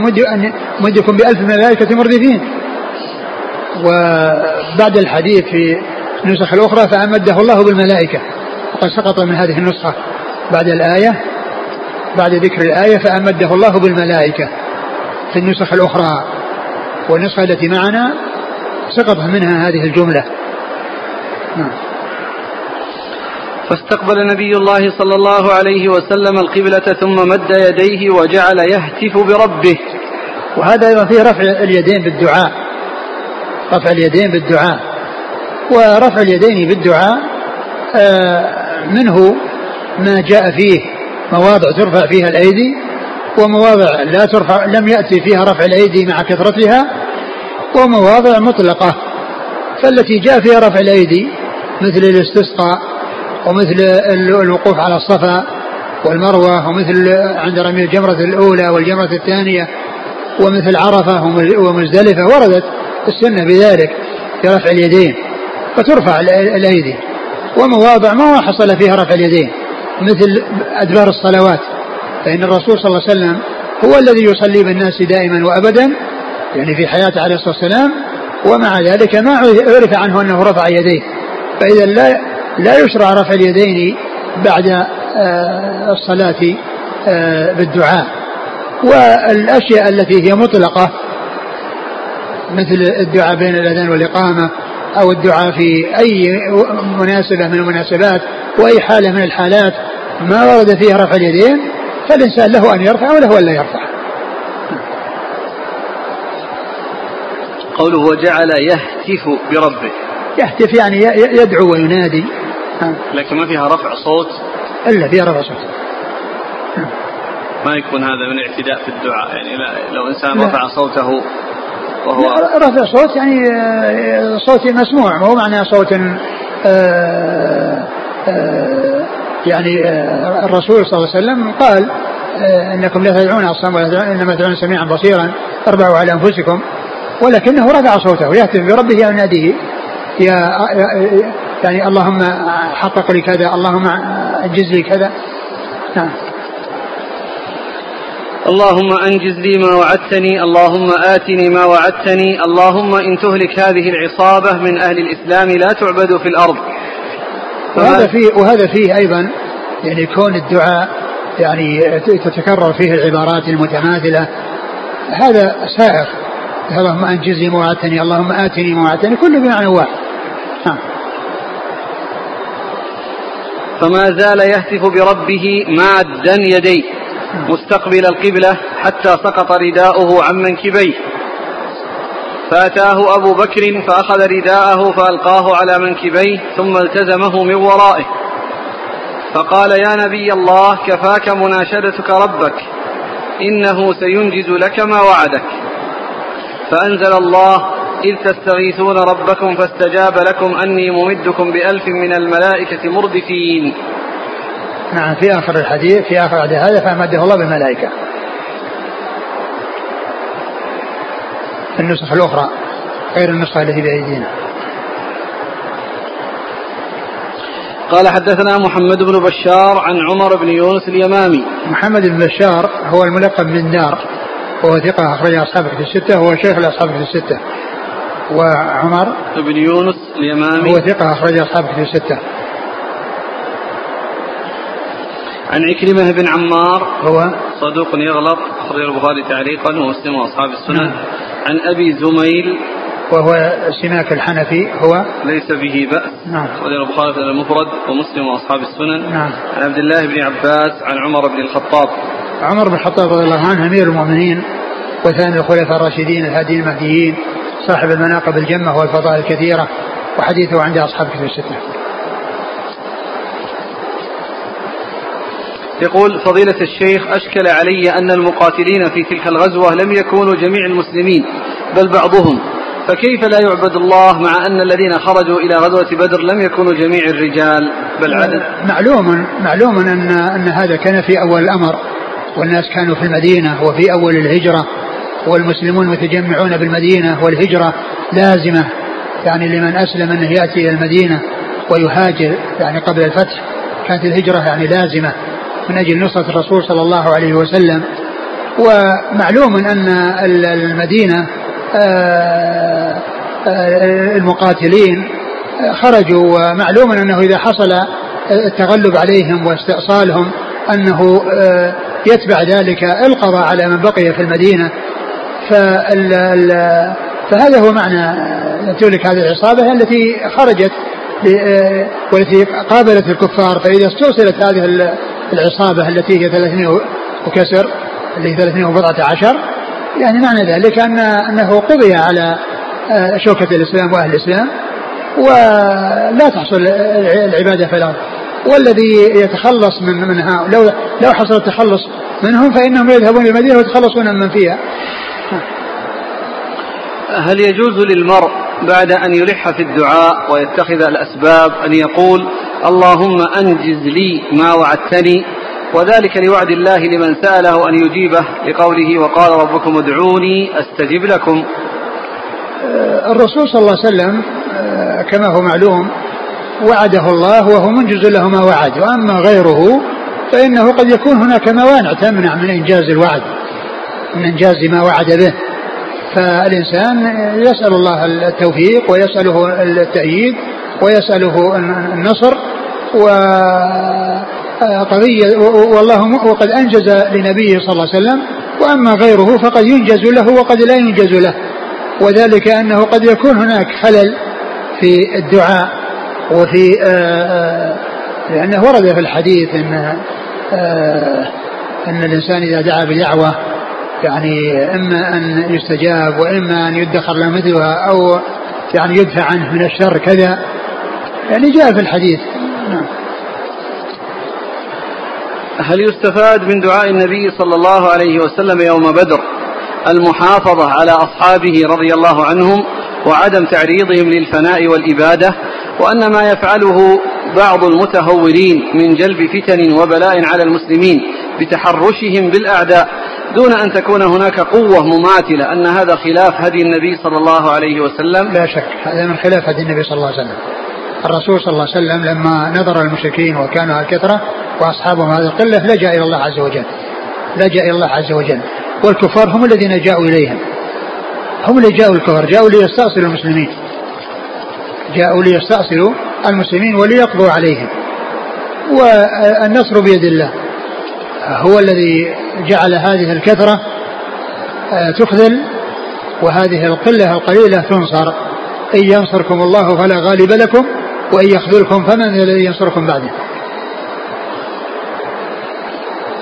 أمدكم بألف ملائكة مردفين. وبعد الحديث في النسخ الأخرى فأمده الله بالملائكة. وقد سقط من هذه النسخة بعد الآية بعد ذكر الآية فأمده الله بالملائكة في النسخ الأخرى. والنسخة التي معنا سقط منها هذه الجملة. نعم. فاستقبل نبي الله صلى الله عليه وسلم القبلة ثم مد يديه وجعل يهتف بربه. وهذا أيضا فيه رفع اليدين بالدعاء. رفع اليدين بالدعاء. ورفع اليدين بالدعاء آه، منه ما جاء فيه مواضع ترفع فيها الأيدي ومواضع لا ترفع لم يأتي فيها رفع الأيدي مع كثرتها ومواضع مطلقة. فالتي جاء فيها رفع الأيدي مثل الاستسقاء ومثل الوقوف على الصفا والمروة ومثل عند رمي الجمرة الأولى والجمرة الثانية ومثل عرفة ومزدلفة وردت السنة بذلك في رفع اليدين فترفع الأيدي. ومواضع ما حصل فيها رفع اليدين مثل أدبار الصلوات. فإن الرسول صلى الله عليه وسلم هو الذي يصلي بالناس دائما وأبدا يعني في حياته عليه الصلاة والسلام ومع ذلك ما عرف عنه أنه رفع يديه. فإذا لا لا يشرع رفع اليدين بعد آه، الصلاة آه، بالدعاء. والأشياء التي هي مطلقة مثل الدعاء بين الأذان والإقامة أو الدعاء في أي مناسبة من المناسبات وأي حالة من الحالات ما ورد فيها رفع اليدين فالإنسان له أن يرفع وله أن لا يرفع. قوله وجعل يهتف بربه. يهتف يعني يدعو وينادي. لكن ما فيها رفع صوت؟ إلا فيها رفع صوت. ما يكون هذا من الاعتداء في الدعاء. يعني لو إنسان لا. رفع صوته وهو رفع صوت يعني آه، صوت مسموع. مو معنى صوت آه، آه، يعني الرسول صلى الله عليه وسلم قال إنكم لا تدعون أصلا إنما تدعون سميعا بصيرا اربعوا على أنفسكم. ولكنه رفع صوته. يهتف بربه يناديه يا يعني اللهم حقق لي كذا اللهم أنجز لي كذا. نعم. اللهم أنجز لي ما وعدتني اللهم آتني ما وعدتني اللهم إن تهلك هذه العصابة من أهل الإسلام لا تعبد في الأرض. وهذا فيه وهذا فيه أيضا يعني كون الدعاء يعني تتكرر فيه العبارات المتماثله هذا سائر اللهم أنجز لي ما وعدتني اللهم آتني ما وعدتني كله بمعنى واحد. نعم. فما زال يهتف بربه مادا يديه مستقبل القبلة حتى سقط رداؤه عن منكبيه. فأتاه أبو بكر فأخذ رداءه فألقاه على منكبيه ثم التزمه من ورائه. فقال يا نبي الله كفاك مناشدتك ربك إنه سينجز لك ما وعدك. فأنزل الله إذ تستغيثون ربكم فاستجاب لكم أني ممدكم بألف من الملائكة مردفين. نعم في آخر الحديث في آخر الحديث هذا فأمده الله بالملائكة. النسخ الأخرى غير النسخة التي بأيدينا. قال حدثنا محمد بن بشار عن عمر بن يونس اليمامي. محمد بن بشار هو الملقب بالنار وهو ثقة أخرج أصحاب الستة وهو شيخ الأصحاب الستة. وعمر بن يونس اليمامي. هو ثقة أخرج أصحاب في الستة. عن عكرمة بن عمار. هو صدوق يغلط أخرج البخاري تعليقا ومسلم وأصحاب السنن نعم. عن أبي زميل. وهو سماك الحنفي هو ليس به بأس. نعم. أخرج البخاري في المفرد ومسلم وأصحاب السنن نعم. عن عبد الله بن عباس عن عمر بن الخطاب. عمر بن الخطاب رضي الله عنه أمير المؤمنين وثاني الخلفاء الراشدين الهاديين المهديين. صاحب المناقب الجمة والفضائل الكثيرة وحديثه عند أصحاب كتب الستة. يقول فضيلة الشيخ أشكل علي أن المقاتلين في تلك الغزوة لم يكونوا جميع المسلمين بل بعضهم. فكيف لا يعبد الله مع أن الذين خرجوا إلى غزوة بدر لم يكونوا جميع الرجال بل عدد؟ معلوم معلوم أن أن هذا كان في أول الأمر والناس كانوا في المدينة وفي أول الهجرة. والمسلمون متجمعون بالمدينة والهجرة لازمة يعني لمن أسلم أنه يأتي إلى المدينة ويهاجر يعني قبل الفتح. كانت الهجرة يعني لازمة من أجل نصرة الرسول صلى الله عليه وسلم. ومعلوم أن المدينة آه، آه، المقاتلين خرجوا ومعلوم أنه إذا حصل التغلب عليهم واستئصالهم أنه آه، يتبع ذلك القضاء على من بقي في المدينة. فهذا هو معنى تلك هذه العصابة التي خرجت والتي قابلت الكفار. فإذا استرسلت هذه العصابة التي هي 300 وكسر اللي هي 300 وبضعة عشر يعني معنى ذلك أن أنه قضي على آه، شوكة الإسلام وأهل الإسلام ولا تحصل العبادة في الأرض والذي يتخلص من منها لو لو حصل التخلص منهم فإنهم يذهبون إلى المدينة ويتخلصون من فيها. هل يجوز للمرء بعد أن يلح في الدعاء ويتخذ الأسباب أن يقول اللهم أنجز لي ما وعدتني؟ وذلك لوعد الله لمن سأله أن يجيبه لقوله وقال ربكم ادعوني أستجب لكم. الرسول صلى الله عليه وسلم آه، كما هو معلوم وعده الله وهو منجز له ما وعد وأما غيره فإنه قد يكون هناك موانع تمنع من إنجاز الوعد. من إنجاز ما وعد به. فالإنسان يسأل الله التوفيق ويسأله التأييد ويسأله النصر وقضية والله وقد أنجز لنبيه صلى الله عليه وسلم وأما غيره فقد ينجز له وقد لا ينجز له. وذلك أنه قد يكون هناك خلل في الدعاء وفي لأنه ورد في الحديث أن أن الإنسان إذا دعا بدعوة يعني إما أن يستجاب وإما أن يدخر له مثلها أو يعني يدفع عنه من الشر كذا. يعني جاء في الحديث. نعم. هل يستفاد من دعاء النبي صلى الله عليه وسلم يوم بدر المحافظة على أصحابه رضي الله عنهم وعدم تعريضهم للفناء والإبادة وأن ما يفعله بعض المتهورين من جلب فتن وبلاء على المسلمين بتحرشهم بالأعداء دون أن تكون هناك قوة مماثلة أن هذا خلاف هدي النبي صلى الله عليه وسلم. لا شك هذا من خلاف هدي النبي صلى الله عليه وسلم. الرسول صلى الله عليه وسلم لما نظر المشركين وكانوا الكثرة وأصحابهم هذه القلة لجأ إلى الله عز وجل. لجأ إلى الله عز وجل. والكفار هم الذين جاءوا إليهم. هم اللي جاءوا الكفار جاءوا ليستأصلوا المسلمين. جاءوا ليستأصلوا المسلمين وليقضوا عليهم. والنصر بيد الله. هو الذي جعل هذه الكثرة آه، تخذل وهذه القلة القليلة تنصر. إن ينصركم الله فلا غالب لكم وإن يخذلكم فمن الذي ينصركم بعده.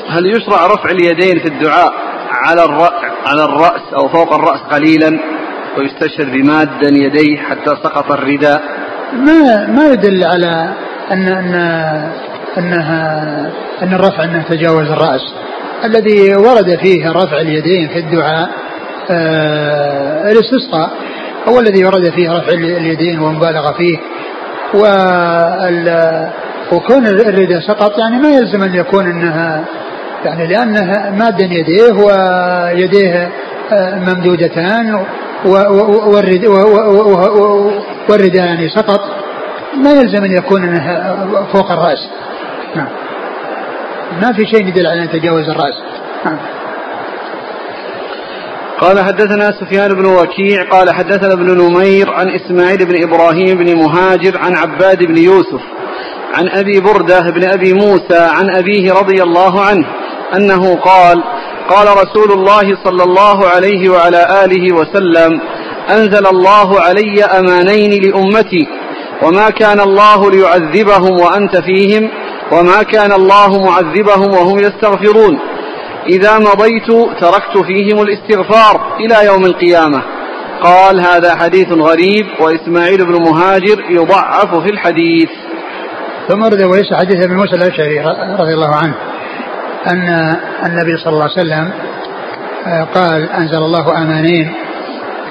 هل يشرع رفع اليدين في الدعاء على على الرأس أو فوق الرأس قليلا ويستشهد بمادا يديه حتى سقط الرداء؟ ما ما يدل على أن أن أنها أن الرفع أنه تجاوز الرأس. الذي ورد فيه رفع اليدين في الدعاء آه الاستسقاء. هو الذي ورد فيه رفع اليدين ومبالغة فيه. وكون الرداء سقط يعني ما يلزم أن يكون أنها يعني لأنها مادا يديه ويديه ممدودتان والرداء يعني سقط. ما يلزم أن يكون فوق الرأس. نعم. ما في شيء يدل على أن يتجاوز الرأس. نعم. قال حدثنا سفيان بن وكيع قال حدثنا ابن نمير عن إسماعيل بن إبراهيم بن مهاجر عن عباد بن يوسف عن أبي بردة بن أبي موسى عن أبيه رضي الله عنه أنه قال قال رسول الله صلى الله عليه وعلى آله وسلم أنزل الله علي أمانين لأمتي وما كان الله ليعذبهم وأنت فيهم وما كان الله معذبهم وهم يستغفرون. إذا مضيت تركت فيهم الاستغفار إلى يوم القيامة. قال هذا حديث غريب وإسماعيل بن مهاجر يضعف في الحديث. ثم ورد وليس حديث ابن موسى الأشعري رضي الله عنه أن النبي صلى الله عليه وسلم آه، قال أنزل الله أمانين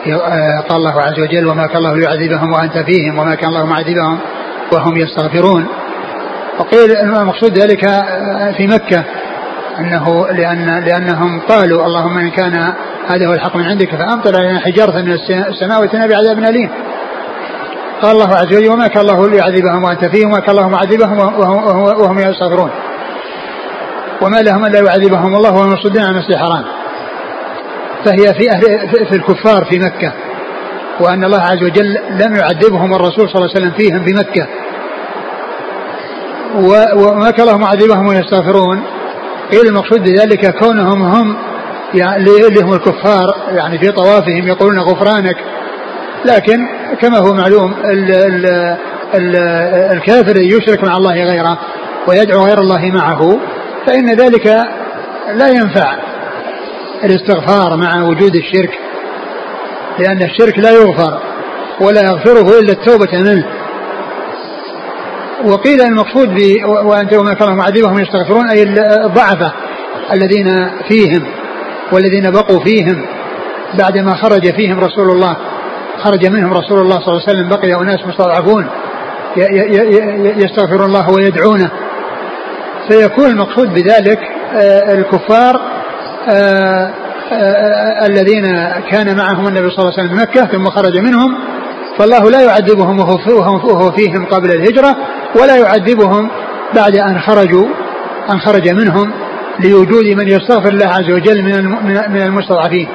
آه، قال الله عز وجل وما كان الله ليعذبهم وأنت فيهم وما كان الله معذبهم وهم يستغفرون. وقيل المقصود ذلك آه، في مكة أنه لأن لأنهم قالوا اللهم إن كان هذا هو الحق من عندك فأمطر علينا حجارة من السماء واتنا بعذاب أليم. قال الله عز وجل وما كان الله ليعذبهم وأنت فيهم وما كان الله معذبهم وهم يستغفرون. وما لهم الا يعذبهم الله وهم يصدون عن المسجد الحرام. فهي في أهل في الكفار في مكة وأن الله عز وجل لم يعذبهم الرسول صلى الله عليه وسلم فيهم بمكه وما كان الله معذبهم ويستغفرون. قيل المقصود بذلك؟ كونهم هم يعني اللي هم الكفار يعني في طوافهم يقولون غفرانك. لكن كما هو معلوم ال ال ال الكافر يشرك مع الله غيره ويدعو غير الله معه فإن ذلك لا ينفع الاستغفار مع وجود الشرك لأن الشرك لا يغفر ولا يغفره إلا التوبة منه. وقيل المقصود ب وأنت وما كان معذبهم يستغفرون أي الضعفه الذين فيهم والذين بقوا فيهم بعدما خرج فيهم رسول الله خرج منهم رسول الله صلى الله عليه وسلم بقي أناس مستضعفون يستغفرون الله ويدعونه. فيكون المقصود بذلك آه، الكفار آه، آه، الذين كان معهم النبي صلى الله عليه وسلم مكة ثم خرج منهم فالله لا يعذبهم وهو فيهم قبل الهجرة ولا يعذبهم بعد أن خرجوا أن خرج منهم لوجود من يستغفر الله عز وجل من من المستضعفين.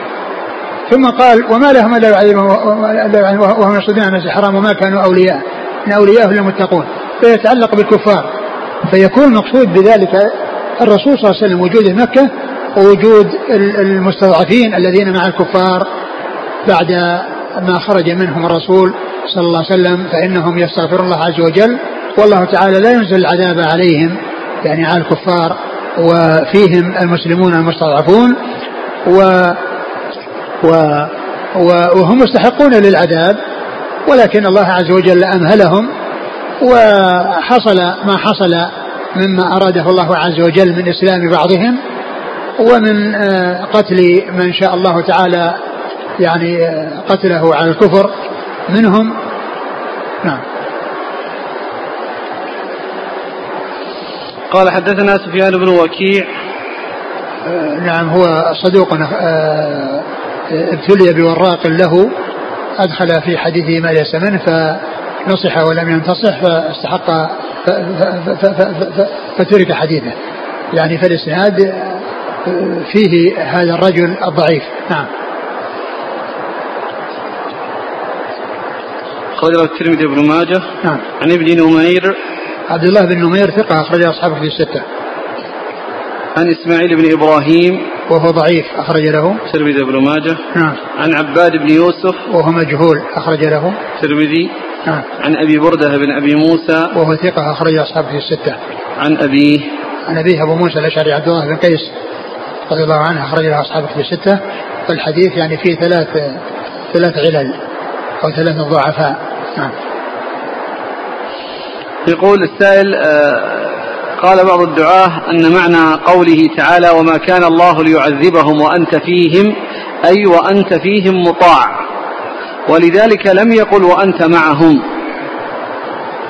ثم قال وما لهم ألا يعذبهم وهم يصدون عن الحرام وما كانوا أولياء إن اولياءه الا المتقون فيتعلق بالكفار. فيكون المقصود بذلك الرسول صلى الله عليه وسلم وجوده مكة ووجود المستضعفين الذين مع الكفار بعد ما خرج منهم الرسول صلى الله عليه وسلم فإنهم يستغفرون الله عز وجل. والله تعالى لا ينزل العذاب عليهم يعني على الكفار وفيهم المسلمون المستضعفون و, و, و وهم مستحقون للعذاب ولكن الله عز وجل أمهلهم وحصل ما حصل مما أراده الله عز وجل من إسلام بعضهم ومن قتل من شاء الله تعالى يعني قتله على الكفر منهم. نعم. قال حدثنا سفيان بن وكيع. آه نعم هو صدوق آه ابتلي بوراق له أدخل في حديثه ما ليس منه فنصح ولم ينتصح فاستحق فترك حديثه. يعني فالإسناد آه، فيه هذا الرجل الضعيف. نعم. أخرجه الترمذي بن ماجه. نعم. عن ابن نمير. عبد الله بن نمير ثقة أخرج أصحابه في الستة. عن إسماعيل بن إبراهيم. وهو ضعيف أخرج له. الترمذي بن ماجه. نعم. عن عباد بن يوسف. وهو مجهول أخرج له. الترمذي. نعم. عن أبي بردة بن أبي موسى. وهو ثقة أخرج أصحابه في الستة. عن أبيه. عن أبيه أبو موسى الأشعري عبد الله بن قيس رضي الله عنه أخرج له أصحابه في الستة. والحديث يعني فيه ثلاث ثلاث علل أو ثلاث ضعفاء نعم. يقول السائل آه، قال بعض الدعاة أن معنى قوله تعالى وما كان الله ليعذبهم وأنت فيهم أي وأنت فيهم مطاع. ولذلك لم يقل وأنت معهم.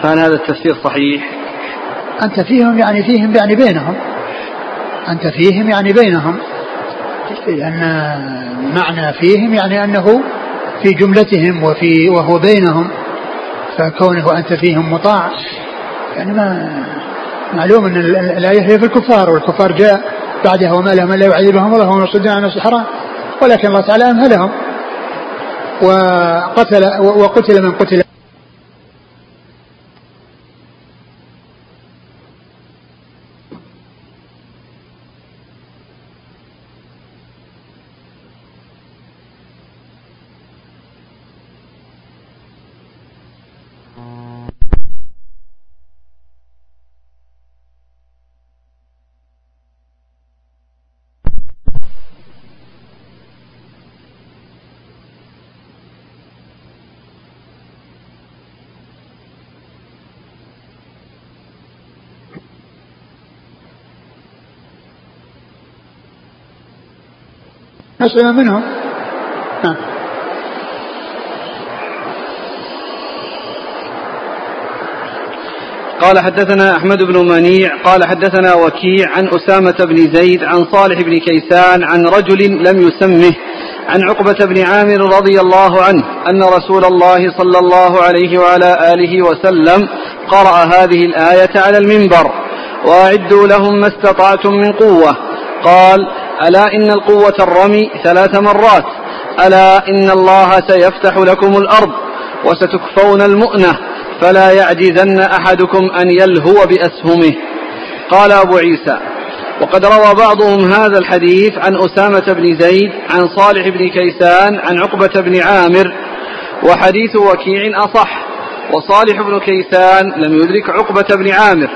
فهل هذا التفسير صحيح؟ أنت فيهم يعني فيهم يعني بينهم. أنت فيهم يعني بينهم. لأن معنى فيهم يعني أنه في جملتهم وفي وهو بينهم. فكونه أنت فيهم مطاع يعني ما معلوم أن الآية هي في الكفار والكفار جاء بعدها وما لهم إلا يعذبهم الله وهم يصدون عن الحرام ولكن الله تعالى أمهلهم وقتل وقتل من قتل أسلم منهم. نعم قال حدثنا أحمد بن منيع قال حدثنا وكيع عن أسامة بن زيد عن صالح بن كيسان عن رجل لم يسمه عن عقبة بن عامر رضي الله عنه أن رسول الله صلى الله عليه وعلى آله وسلم قرأ هذه الآية على المنبر وأعدوا لهم ما استطعتم من قوة. قال ألا إن القوة الرمي ثلاث مرات ألا إن الله سيفتح لكم الأرض وستكفون المؤنة فلا يعجزن أحدكم أن يلهو بأسهمه. قال أبو عيسى وقد روى بعضهم هذا الحديث عن أسامة بن زيد عن صالح بن كيسان عن عقبة بن عامر وحديث وكيع أصح وصالح بن كيسان لم يدرك عقبة بن عامر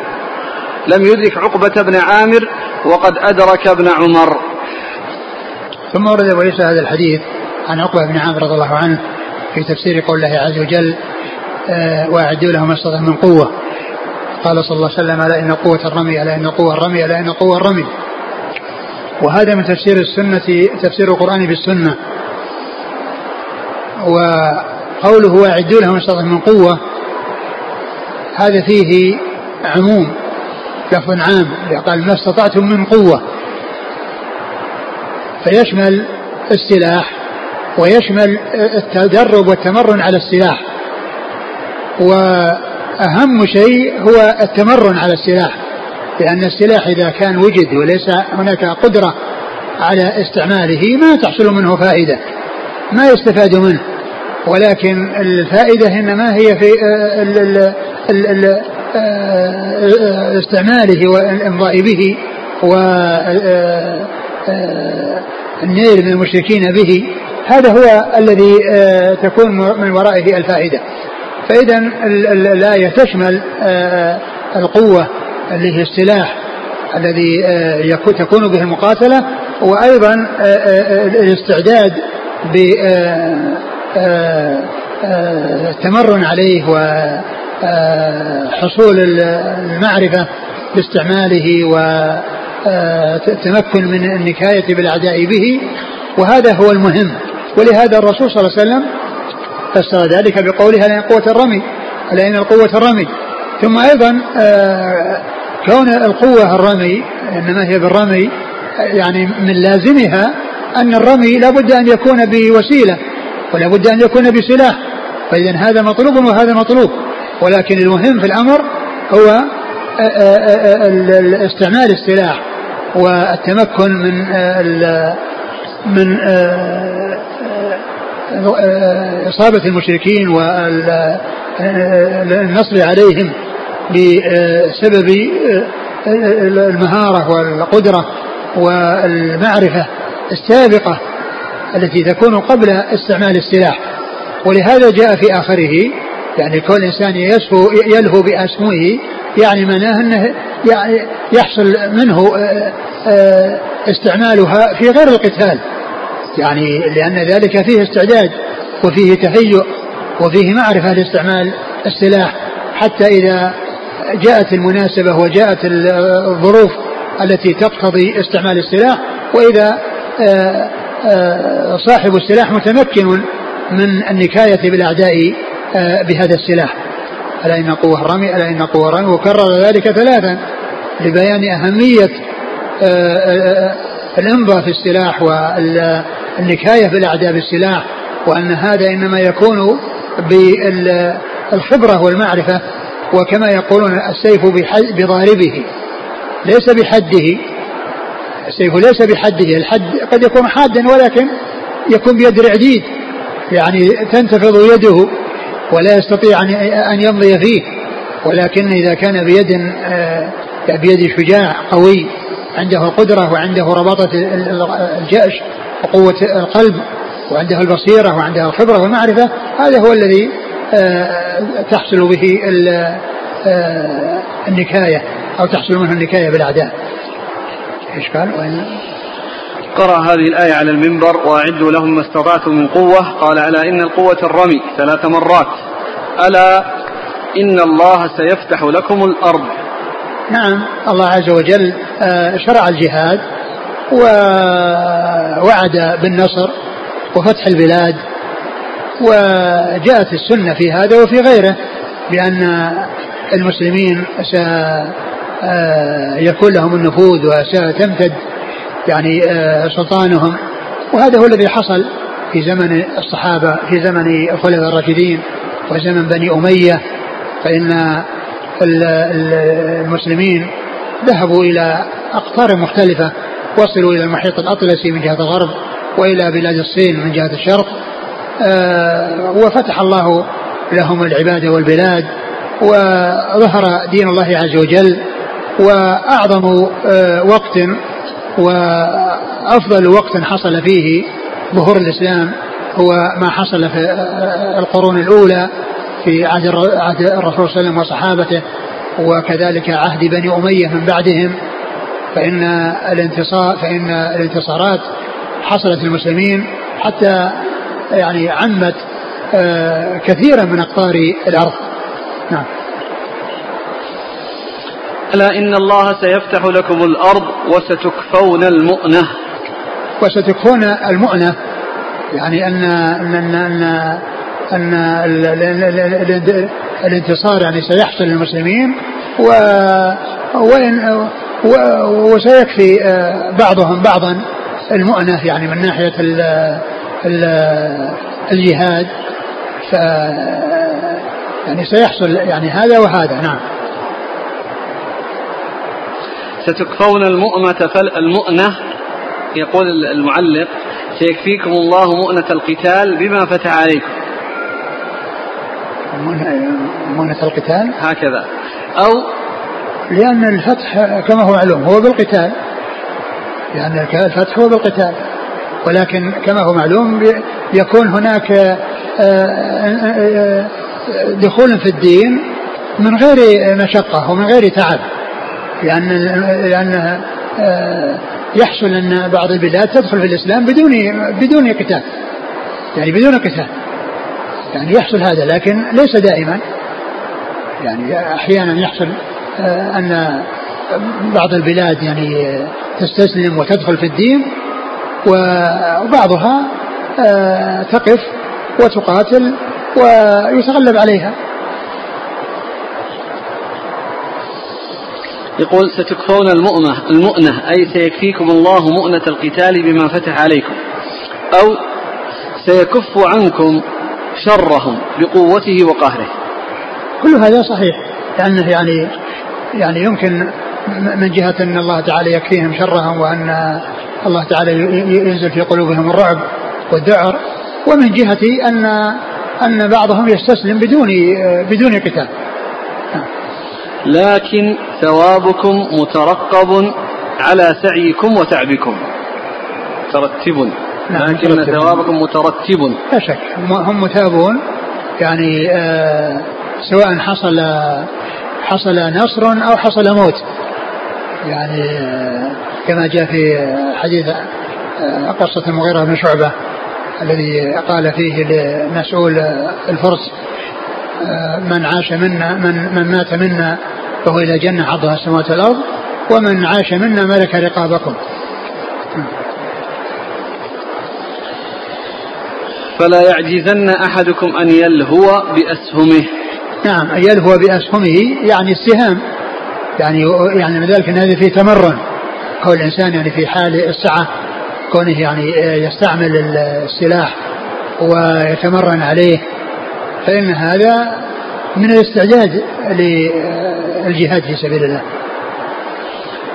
لم يدرك عقبة بن عامر وقد أدرك ابن عمر. ثم ورد عيسى هذا الحديث عن عقبة بن عامر رضي الله عنه في تفسير قول الله عز وجل آه وأعدوا لهم ما من قوة. قال صلى الله عليه وسلم ألا إن قوة الرمي ألا إن قوة الرمي ألا إن قوة الرمي. وهذا من تفسير السنة تفسير القرآن بالسنة. وقوله وأعدوا لهم ما من قوة هذا فيه عموم لفظ عام قال ما استطعتم من قوة فيشمل السلاح ويشمل التدرب والتمرن على السلاح. وأهم شيء هو التمرن على السلاح لأن السلاح إذا كان وجد وليس هناك قدرة على استعماله ما تحصل منه فائدة ما يستفاد منه. ولكن الفائدة إنما هي في استعماله والإمضاء به النيل من المشركين به هذا هو الذي آه، تكون من ورائه الفائدة. فإذا الآية تشمل آه، القوة اللي هي السلاح الذي آه، تكون به المقاتلة وأيضا الاستعداد بالتمرن عليه وحصول المعرفة باستعماله و التمكن من النكاية بالأعداء به وهذا هو المهم. ولهذا الرسول صلى الله عليه وسلم فسر ذلك بقوله لأن قوة الرمي لأن القوة الرمي ثم أيضا آه، كون القوة الرمي إنما هي بالرمي يعني من لازمها أن الرمي لابد أن يكون بوسيلة ولا بد أن يكون بسلاح فإذا هذا مطلوب وهذا مطلوب. ولكن المهم في الأمر هو آه، آه، استعمال السلاح والتمكن من من آه، آه، إصابة المشركين والنصر عليهم بسبب المهارة والقدرة والمعرفة السابقة التي تكون قبل استعمال السلاح. ولهذا جاء في آخره يعني كل إنسان يسهو يلهو بأسمه يعني معناه أنه يعني يحصل منه آه، آه، استعمالها في غير القتال. يعني لأن ذلك فيه استعداد وفيه تهيؤ وفيه معرفة لاستعمال السلاح حتى إذا جاءت المناسبة وجاءت الظروف التي تقتضي استعمال السلاح وإذا آه، صاحب السلاح متمكن من النكاية بالأعداء بهذا السلاح. ألا إن قوة الرمي ألا إن قوة الرمي وكرر ذلك ثلاثا لبيان أهمية آه، آه، الإمضاء في السلاح والنكاية بالأعداء بالسلاح وأن هذا إنما يكون بالخبرة والمعرفة وكما يقولون السيف بضاربه. ليس بحده. السيف ليس بحده. الحد قد يكون حادا ولكن يكون بيد العديد. يعني تنتفض يده. ولا يستطيع أن يمضي فيه ولكن إذا كان بيد آه، بيد شجاع قوي عنده القدرة وعنده رباطة الجأش وقوة القلب وعنده البصيرة وعنده الخبرة والمعرفة هذا هو الذي آه، تحصل به آه، النكاية أو تحصل منه النكاية بالأعداء. إيش قال؟ قرأ هذه الآية على المنبر وأعدوا لهم ما استطعتم من قوة. قال ألا إن القوة الرمي ثلاث مرات. ألا إن الله سيفتح لكم الأرض. نعم الله عز وجل آه، شرع الجهاد ووعد بالنصر وفتح البلاد وجاءت السنة في هذا وفي غيره بأن المسلمين سيكون لهم النفوذ وستمتد يعني آه، سلطانهم. وهذا هو الذي حصل في زمن الصحابة في زمن الخلفاء الراشدين وزمن بني أمية. فإن المسلمين ذهبوا إلى أقطار مختلفة وصلوا إلى المحيط الأطلسي من جهة الغرب وإلى بلاد الصين من جهة الشرق. آه، وفتح الله لهم العبادة والبلاد وظهر دين الله عز وجل وأعظم آه، وقت وأفضل وقت حصل فيه ظهور الإسلام هو ما حصل في القرون الأولى في عهد الرسول صلى الله عليه وسلم وصحابته وكذلك عهد بني أمية من بعدهم. فإن الانتصار فإن الانتصارات حصلت للمسلمين حتى يعني عمت آه، كثيرا من أقطار الأرض نعم ألا إن الله سيفتح لكم الأرض وستكفون المؤنة. وستكفون المؤنة. يعني أن أن أن, أن, أن الانتصار يعني سيحصل للمسلمين و وإن وسيكفي آه، بعضهم بعضا المؤنة يعني من ناحية ال ال الجهاد. ف يعني سيحصل يعني هذا وهذا. نعم. ستكفون المؤنة المؤنة يقول المعلق سيكفيكم الله مؤنة القتال بما فتح عليكم. مؤنة القتال؟ هكذا. أو لأن الفتح كما هو معلوم هو بالقتال. لأن الفتح هو بالقتال. ولكن كما هو معلوم يكون هناك آه، آه، آه، دخول في الدين من غير مشقة ومن غير تعب. لأن لأن يحصل أن بعض البلاد تدخل في الإسلام بدون بدون قتال. يعني بدون قتال. يعني يحصل هذا لكن ليس دائما. يعني أحيانا يحصل أن بعض البلاد يعني تستسلم وتدخل في الدين وبعضها تقف وتقاتل ويتغلب عليها. يقول ستكفون المؤنة المؤنة أي سيكفيكم الله مؤنة القتال بما فتح عليكم. أو سيكف عنكم شرهم بقوته وقهره. كل هذا صحيح لأنه يعني يعني يمكن من جهة أن الله تعالى يكفيهم شرهم وأن الله تعالى ينزل في قلوبهم الرعب والذعر ومن جهة أن أن بعضهم يستسلم بدون بدون قتال. لكن ثوابكم مترقب على سعيكم وتعبكم. ترتب نعم لكن ثوابكم مترتب لا شك هم متابون يعني آه سواء حصل حصل نصر أو حصل موت. يعني آه كما جاء في حديث آه قصة المغيرة بن شعبة الذي قال فيه لمسؤول الفرس من عاش منا من من مات منا فهو إلى جنة عرضها السماوات والأرض ومن عاش منا ملك رقابكم. فلا يعجزن أحدكم أن يلهو بأسهمه. نعم أن يلهو بأسهمه يعني السهام. يعني يعني من ذلك أن هذا فيه تمرن. كون الإنسان يعني في حال السعة كونه يعني يستعمل السلاح ويتمرن عليه. فإن هذا من الاستعداد للجهاد في سبيل الله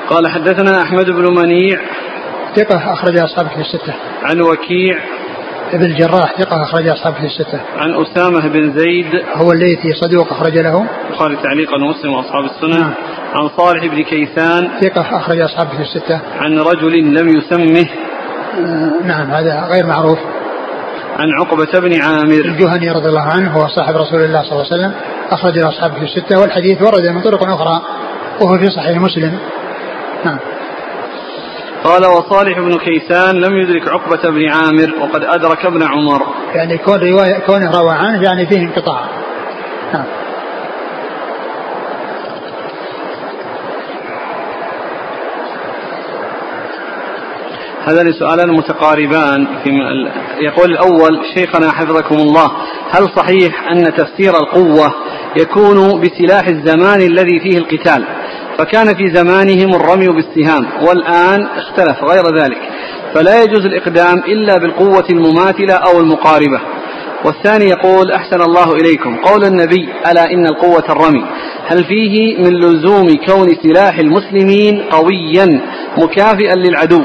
قال حدثنا أحمد بن منيع ثقة أخرج أصحابه في الستة عن وكيع ابن الجراح ثقة أخرج أصحابه في الستة. عن أسامة بن زيد هو الليثي صدوق أخرج له. البخاري تعليقا ومسلم وأصحاب السنة. نعم. عن صالح بن كيسان ثقة أخرج أصحابه في الستة. عن رجل لم يسمه. آه نعم هذا غير معروف. عن عقبة بن عامر. الجهني رضي الله عنه هو صاحب رسول الله صلى الله عليه وسلم أخرج أصحابه في الستة والحديث ورد من طرق أخرى وهو في صحيح مسلم. نعم. قال وصالح بن كيسان لم يدرك عقبة بن عامر وقد أدرك ابن عمر يعني كون رواية كونه روى عنه يعني فيه انقطاع نعم هذان سؤالان متقاربان في يقول الأول شيخنا حفظكم الله هل صحيح أن تفسير القوة يكون بسلاح الزمان الذي فيه القتال؟ فكان في زمانهم الرمي بالسهام والآن اختلف غير ذلك. فلا يجوز الإقدام إلا بالقوة المماثلة أو المقاربة. والثاني يقول أحسن الله إليكم قول النبي ألا إن القوة الرمي؟ هل فيه من لزوم كون سلاح المسلمين قويا مكافئا للعدو؟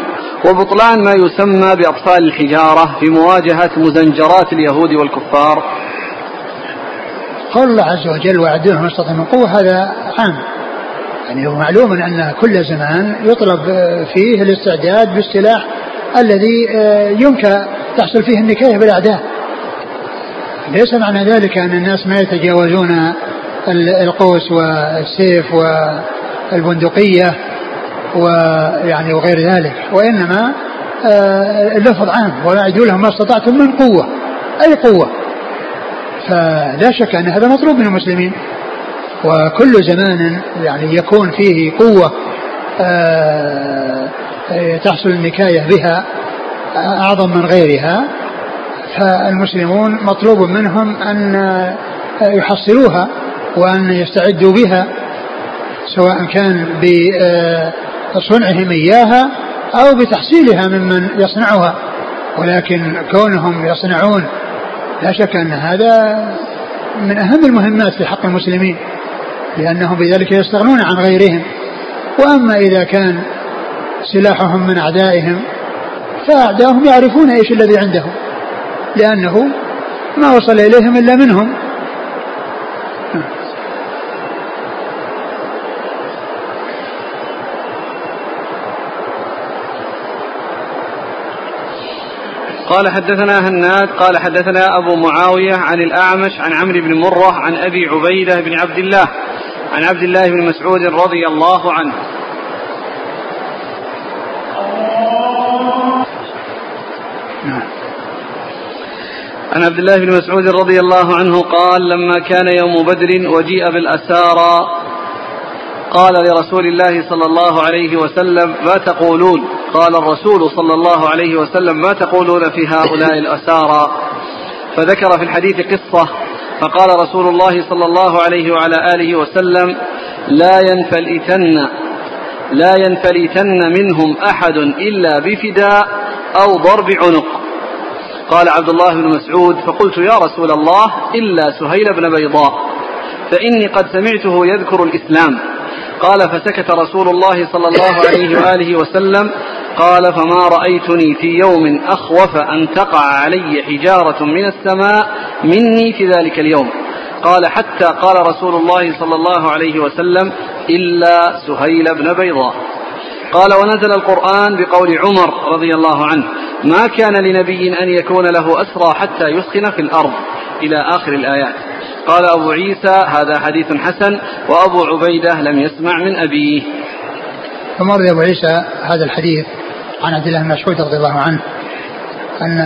وبطلان ما يسمى بأطفال الحجارة في مواجهة مزنجرات اليهود والكفار. قول الله عز وجل وعدوهم ما من قوة هذا عام. يعني هو معلوم أن كل زمان يطلب فيه الاستعداد بالسلاح الذي آه، يمكن تحصل فيه النكاية بالأعداء ليس معنى ذلك أن الناس ما يتجاوزون القوس والسيف والبندقية. ويعني وغير ذلك. وإنما آه، اللفظ عام وأعدوا لهم ما استطعتم من قوة أي قوة. فلا شك أن هذا مطلوب من المسلمين. وكل زمان يعني يكون فيه قوة آه، تحصل النكاية بها أعظم من غيرها. فالمسلمون مطلوب منهم أن يحصلوها وأن يستعدوا بها سواء كان بصنعهم إياها أو بتحصيلها ممن يصنعها ولكن كونهم يصنعون لا شك أن هذا من أهم المهمات في حق المسلمين لأنهم بذلك يستغنون عن غيرهم. وأما إذا كان سلاحهم من أعدائهم فأعدائهم يعرفون إيش الذي عندهم لأنه ما وصل إليهم إلا منهم. قال حدثنا هناد قال حدثنا أبو معاوية عن الأعمش عن عمرو بن مرة عن أبي عبيدة بن عبد الله عن عبد الله بن مسعود رضي الله عنه. عن عبد الله بن مسعود رضي الله عنه قال لما كان يوم بدر وجيء بالأسارى قال لرسول الله صلى الله عليه وسلم ما تقولون؟ قال الرسول صلى الله عليه وسلم ما تقولون في هؤلاء [LAUGHS] الأسارى؟ فذكر في الحديث قصة فقال رسول الله صلى الله عليه وعلى آله وسلم لا ينفلتن لا ينفلتن منهم أحد إلا بفداء أو ضرب عنق. قال عبد الله بن مسعود فقلت يا رسول الله إلا سهيل بن بيضاء فإني قد سمعته يذكر الإسلام. قال فسكت رسول الله صلى الله عليه وآله وسلم قال فما رأيتني في يوم أخوف أن تقع علي حجارة من السماء مني في ذلك اليوم. قال حتى قال رسول الله صلى الله عليه وسلم إلا سهيل بن بيضاء. قال ونزل القرآن بقول عمر رضي الله عنه ما كان لنبي أن يكون له أسرى حتى يسخن في الأرض إلى آخر الآيات. قال أبو عيسى هذا حديث حسن وأبو عبيدة لم يسمع من أبيه. ثم أبو عيسى هذا الحديث عن عبد الله بن مسعود رضي الله عنه أن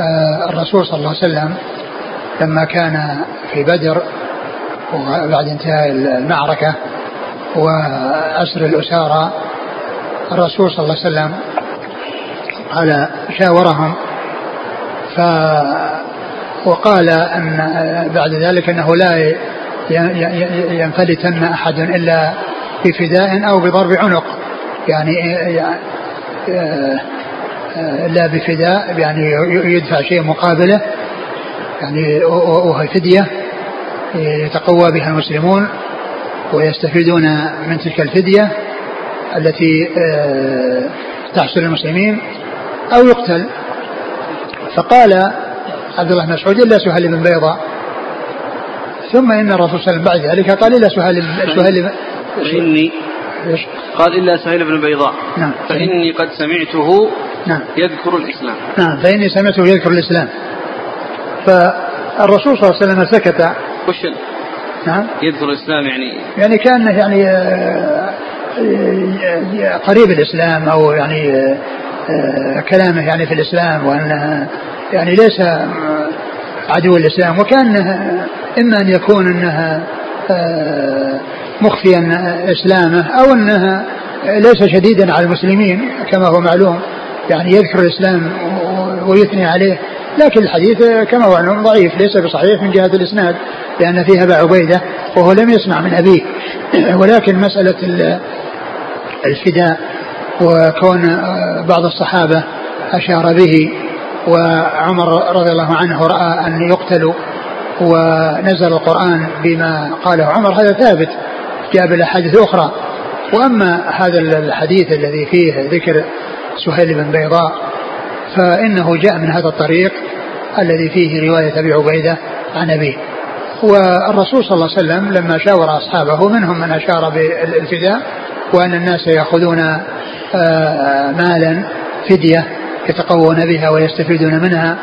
آه، الرسول صلى الله عليه وسلم لما كان في بدر وبعد انتهاء المعركة وأسر الأسارى الرسول صلى الله عليه وسلم قال شاورهم ف وقال أن بعد ذلك أنه لا ينفلتن أحد إلا بفداء أو بضرب عنق يعني لا بفداء يعني يدفع شيء مقابله يعني وهي فدية يتقوى بها المسلمون ويستفيدون من تلك الفدية التي آه، تحصل للمسلمين أو يقتل. فقال عبد الله بن مسعود إلا سهل بن بيضاء. ثم إن الرسول صلى الله عليه وسلم بعد ذلك قال إلا سهل سهل فإني قال إلا سهيل بن بيضاء. نعم. فإني قد سمعته نعم. يذكر الإسلام. نعم. فإني سمعته يذكر الإسلام. فالرسول صلى الله عليه وسلم سكت. وش نعم. يذكر الإسلام يعني؟ يعني كان يعني آه، آه، قريب الإسلام أو يعني آه، كلامه يعني في الإسلام وأنه يعني ليس عدو الإسلام. وكان إما أن يكون أنها مخفيا إسلامه أو انها ليس شديدا على المسلمين كما هو معلوم يعني يذكر الإسلام ويثني عليه. لكن الحديث كما هو معلوم ضعيف ليس بصحيح من جهة الإسناد لأن فيه أبا عبيدة وهو لم يسمع من أبيه. [CLEARS THROAT] ولكن مسألة الفداء وكون بعض الصحابة أشار به وعمر رضي الله عنه رأى أن يقتلوا ونزل القرآن بما قاله عمر هذا ثابت جاء بالأحاديث الأخرى. وأما هذا الحديث الذي فيه ذكر سهيل بن بيضاء فإنه جاء من هذا الطريق الذي فيه رواية أبي عبيدة عن أبيه. والرسول صلى الله عليه وسلم لما شاور أصحابه منهم من أشار بالفداء وأن الناس يأخذون آه، مالا فدية يتقوون بها ويستفيدون منها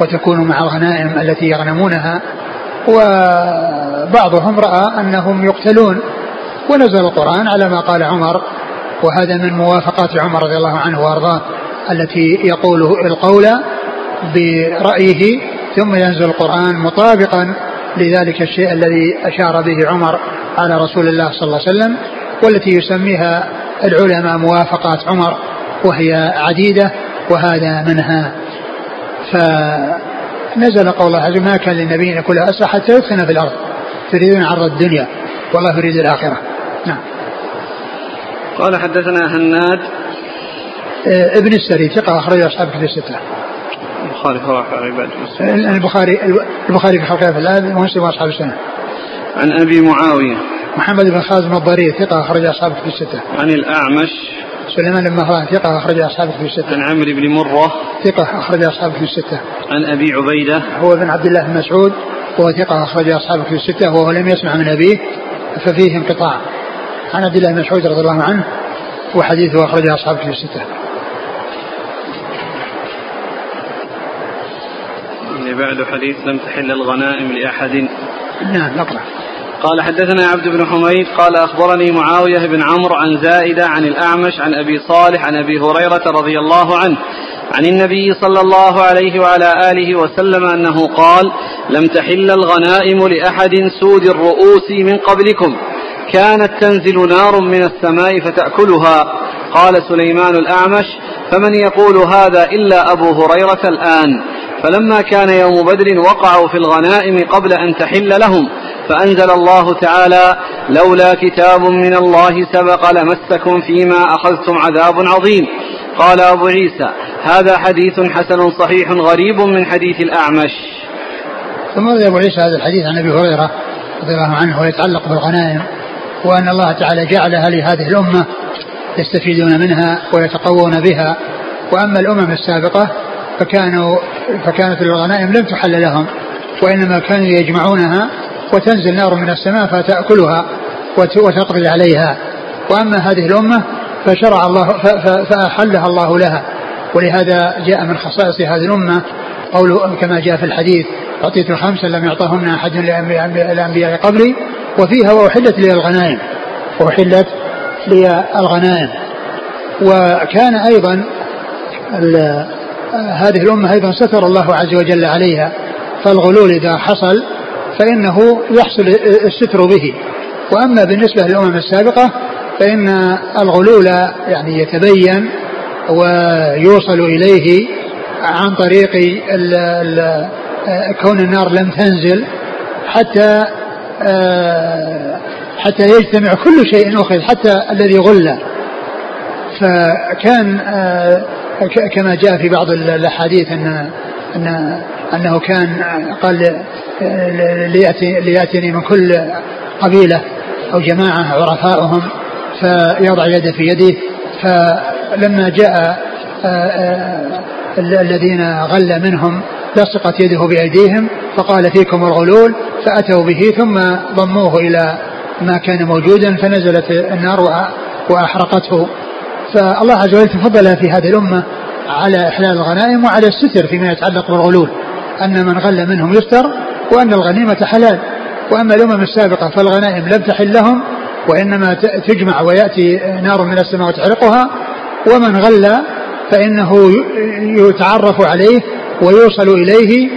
وتكون مع الغنائم التي يغنمونها. وبعضهم رأى أنهم يقتلون. ونزل القرآن على ما قال عمر وهذا من موافقات عمر رضي الله عنه وأرضاه التي يقوله القول برأيه ثم ينزل القرآن مطابقا لذلك الشيء الذي أشار به عمر على رسول الله صلى الله عليه وسلم والتي يسميها العلماء موافقات عمر وهي عديدة وهذا منها. فنزل قول الله عز وجل ما كان للنبي أن يكون اسرى حتى يدخن في الأرض. تريدون عرض الدنيا والله يريد الآخرة. نعم. قال حدثنا هناد آه، ابن السري ثقة أخرج أصحاب كتب الستة. البخاري في عباد البخاري البخاري في خلق الآن ومسلم وأصحاب السنة. عن أبي معاوية. محمد بن خازم الضرير ثقة أخرج أصحاب كتب الستة. عن الأعمش. سليمان بن مهران ثقة أخرج أصحاب كتب الستة. عن عمرو بن مرة ثقة أخرج أصحاب كتب الستة. عن أبي عبيدة هو بن عبد الله بن مسعود وهو ثقة أخرج أصحاب كتب الستة وهو لم يسمع من أبيه ففيه انقطاع. عن عبد الله بن مسعود رضي الله عنه وحديثه أخرجه أصحاب كتب الستة. اللي بعد حديث لم تحل الغنائم لأحد نعم نقرأ قال حدثنا عبد بن حميد قال أخبرني معاوية بن عمرو عن زائدة عن الأعمش عن أبي صالح عن أبي هريرة رضي الله عنه عن النبي صلى الله عليه وعلى آله وسلم أنه قال لم تحل الغنائم لأحد سود الرؤوس من قبلكم كانت تنزل نار من السماء فتأكلها. قال سليمان الأعمش فمن يقول هذا إلا أبو هريرة الآن؟ فلما كان يوم بدر وقعوا في الغنائم قبل أن تحل لهم فأنزل الله تعالى لولا كتاب من الله سبق لمسكم فيما أخذتم عذاب عظيم. قال أبو عيسى هذا حديث حسن صحيح غريب من حديث الأعمش. ثم أبو عيسى هذا الحديث عن أبي هريرة رضي الله عنه ويتعلق بالغنائم وأن الله تعالى جعلها لهذه الأمة يستفيدون منها ويتقوون بها. وأما الأمم السابقة فكانوا فكانت الغنائم لم تحل لهم وإنما كانوا يجمعونها وتنزل نار من السماء فتأكلها وتقضي عليها. وأما هذه الأمة فشرع الله فأحلها الله لها. ولهذا جاء من خصائص هذه الأمة قول كما جاء في الحديث أعطيت خمسا لم يعطهن أحد الأنبياء قبلي. وفيها وأحلت لي الغنائم وأحلت الغنائم. وكان أيضا هذه الأمة أيضا ستر الله عز وجل عليها فالغلول إذا حصل فإنه يحصل الستر به. وأما بالنسبة للأمم السابقة فإن الغلول يعني يتبين ويوصل إليه عن طريق كون النار لم تنزل حتى حتى يجتمع كل شيء أخذ حتى الذي غل. فكان آه، كما جاء في بعض الأحاديث ان ان أنه كان قال ليأتي ليأتيني من كل قبيلة أو جماعة عرفاؤهم فيضع يده في يده. فلما جاء الذين غل منهم لصقت يده بأيديهم فقال فيكم الغلول فأتوا به ثم ضموه إلى ما كان موجودا فنزلت النار وأحرقته. فالله عز وجل تفضل في هذه الأمة على إحلال الغنائم وعلى الستر فيما يتعلق بالغلول. أن من غل منهم يستر وأن الغنيمة حلال. وأما الأمم السابقة فالغنائم لم تحل لهم وإنما تجمع ويأتي نار من السماء وتحرقها. ومن غل فإنه يتعرف عليه ويوصل إليه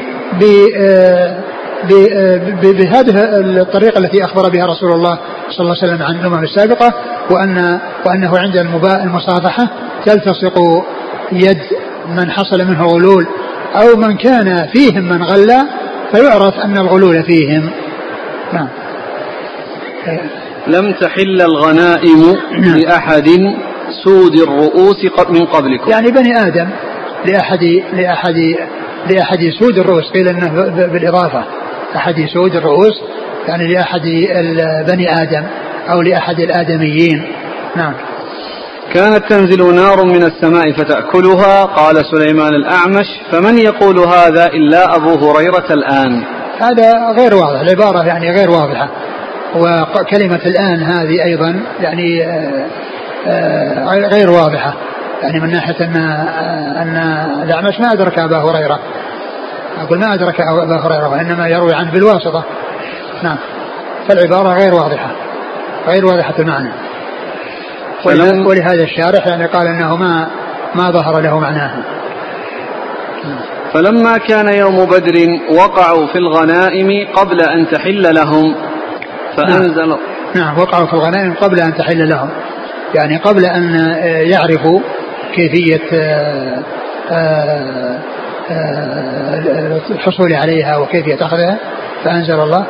بهذه الطريقة التي أخبر بها رسول الله صلى الله عليه وسلم عن الأمم السابقة وأن وأنه عند المصافحة تلتصق يد من حصل منه غلول أو من كان فيهم من غلى فيعرف أن الغلول فيهم نعم لم تحل الغنائم. لأحد سود الرؤوس من قبلكم. يعني بني آدم لأحد لأحد لأحد سود الرؤوس قيل أنه بالإضافة. أحد سود الرؤوس يعني لأحد بني آدم أو لأحد الآدميين. نعم. كانت تنزل نار من السماء فتأكلها قال سليمان الأعمش فمن يقول هذا إلا أبو هريرة الآن؟ هذا غير واضح العبارة يعني غير واضحة. وكلمة الآن هذه أيضا يعني آه، غير واضحة. يعني من ناحية أن آه، أن الأعمش ما أدرك أبا هريرة. أقول ما أدرك أبا هريرة وإنما يروي عنه بالواسطة. نعم. فالعبارة غير واضحة. غير واضحة المعنى. ولهذا الشارح يعني قال أنه ما ما ظهر له معناها فلما كان يوم بدر وقعوا في الغنائم قبل أن تحل لهم فأنزل نعم, نعم وقعوا في الغنائم قبل أن تحل لهم. يعني قبل أن يعرفوا كيفية آه، آه، الحصول عليها وكيفية أخذها فأنزل الله.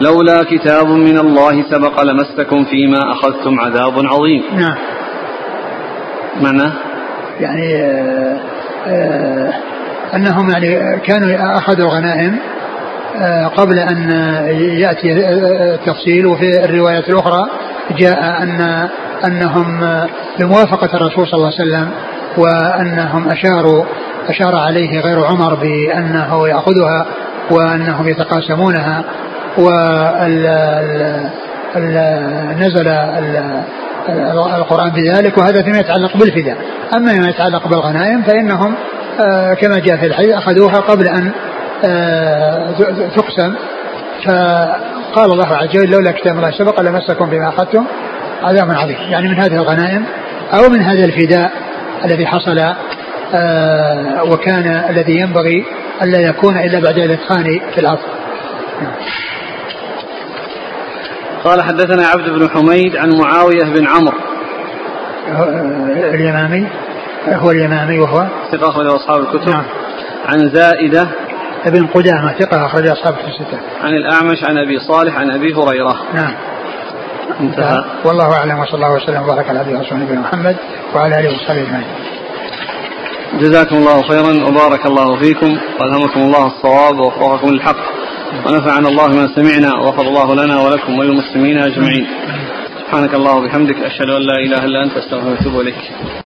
لولا كتاب من الله سبق لمستكم فيما أخذتم عذاب عظيم. نعم. معنى؟ يعني آه، آه، أنهم يعني كانوا أخذوا الغنائم آه، قبل أن يأتي التفصيل وفي الروايات الأخرى جاء أن أنهم بموافقة الرسول صلى الله عليه وسلم وأنهم أشاروا أشار عليه غير عمر بأنه يأخذها وأنهم يتقاسمونها ونزل القرآن بذلك وهذا فيما يتعلق بالفداء. أما فيما يتعلق بالغنائم فإنهم آه، كما جاء في الحديث أخذوها قبل أن آه، تقسم. فقال الله عز وجل لولا كتاب الله سبق لمسكم بما أخذتم عذاب عظيم. يعني من هذه الغنائم أو من هذا الفداء الذي حصل آه، وكان الذي ينبغي ألا يكون إلا بعد الإدخال في الأرض قال حدثنا عبد بن حميد عن معاوية بن عمرو. اليمامي. هو اليمامي وهو؟ ثقة أخرج أصحاب الكتب. نعم. عن زائدة. ابن قدامة ثقة أخرج أصحاب الستة عن الأعمش عن أبي صالح عن أبي هريرة. نعم. انتهى. والله أعلم وصلى الله وسلم وبارك على نبينا محمد وعلى آله وصحبه أجمعين. جزاكم الله خيرا وبارك الله فيكم وألهمكم الله الصواب ووفقكم للحق. ونفعنا الله ما سمعنا وغفر الله لنا ولكم وللمسلمين أجمعين. سبحانك الله وبحمدك أشهد أن لا إله إلا أنت أستغفرك وأتوب إليك.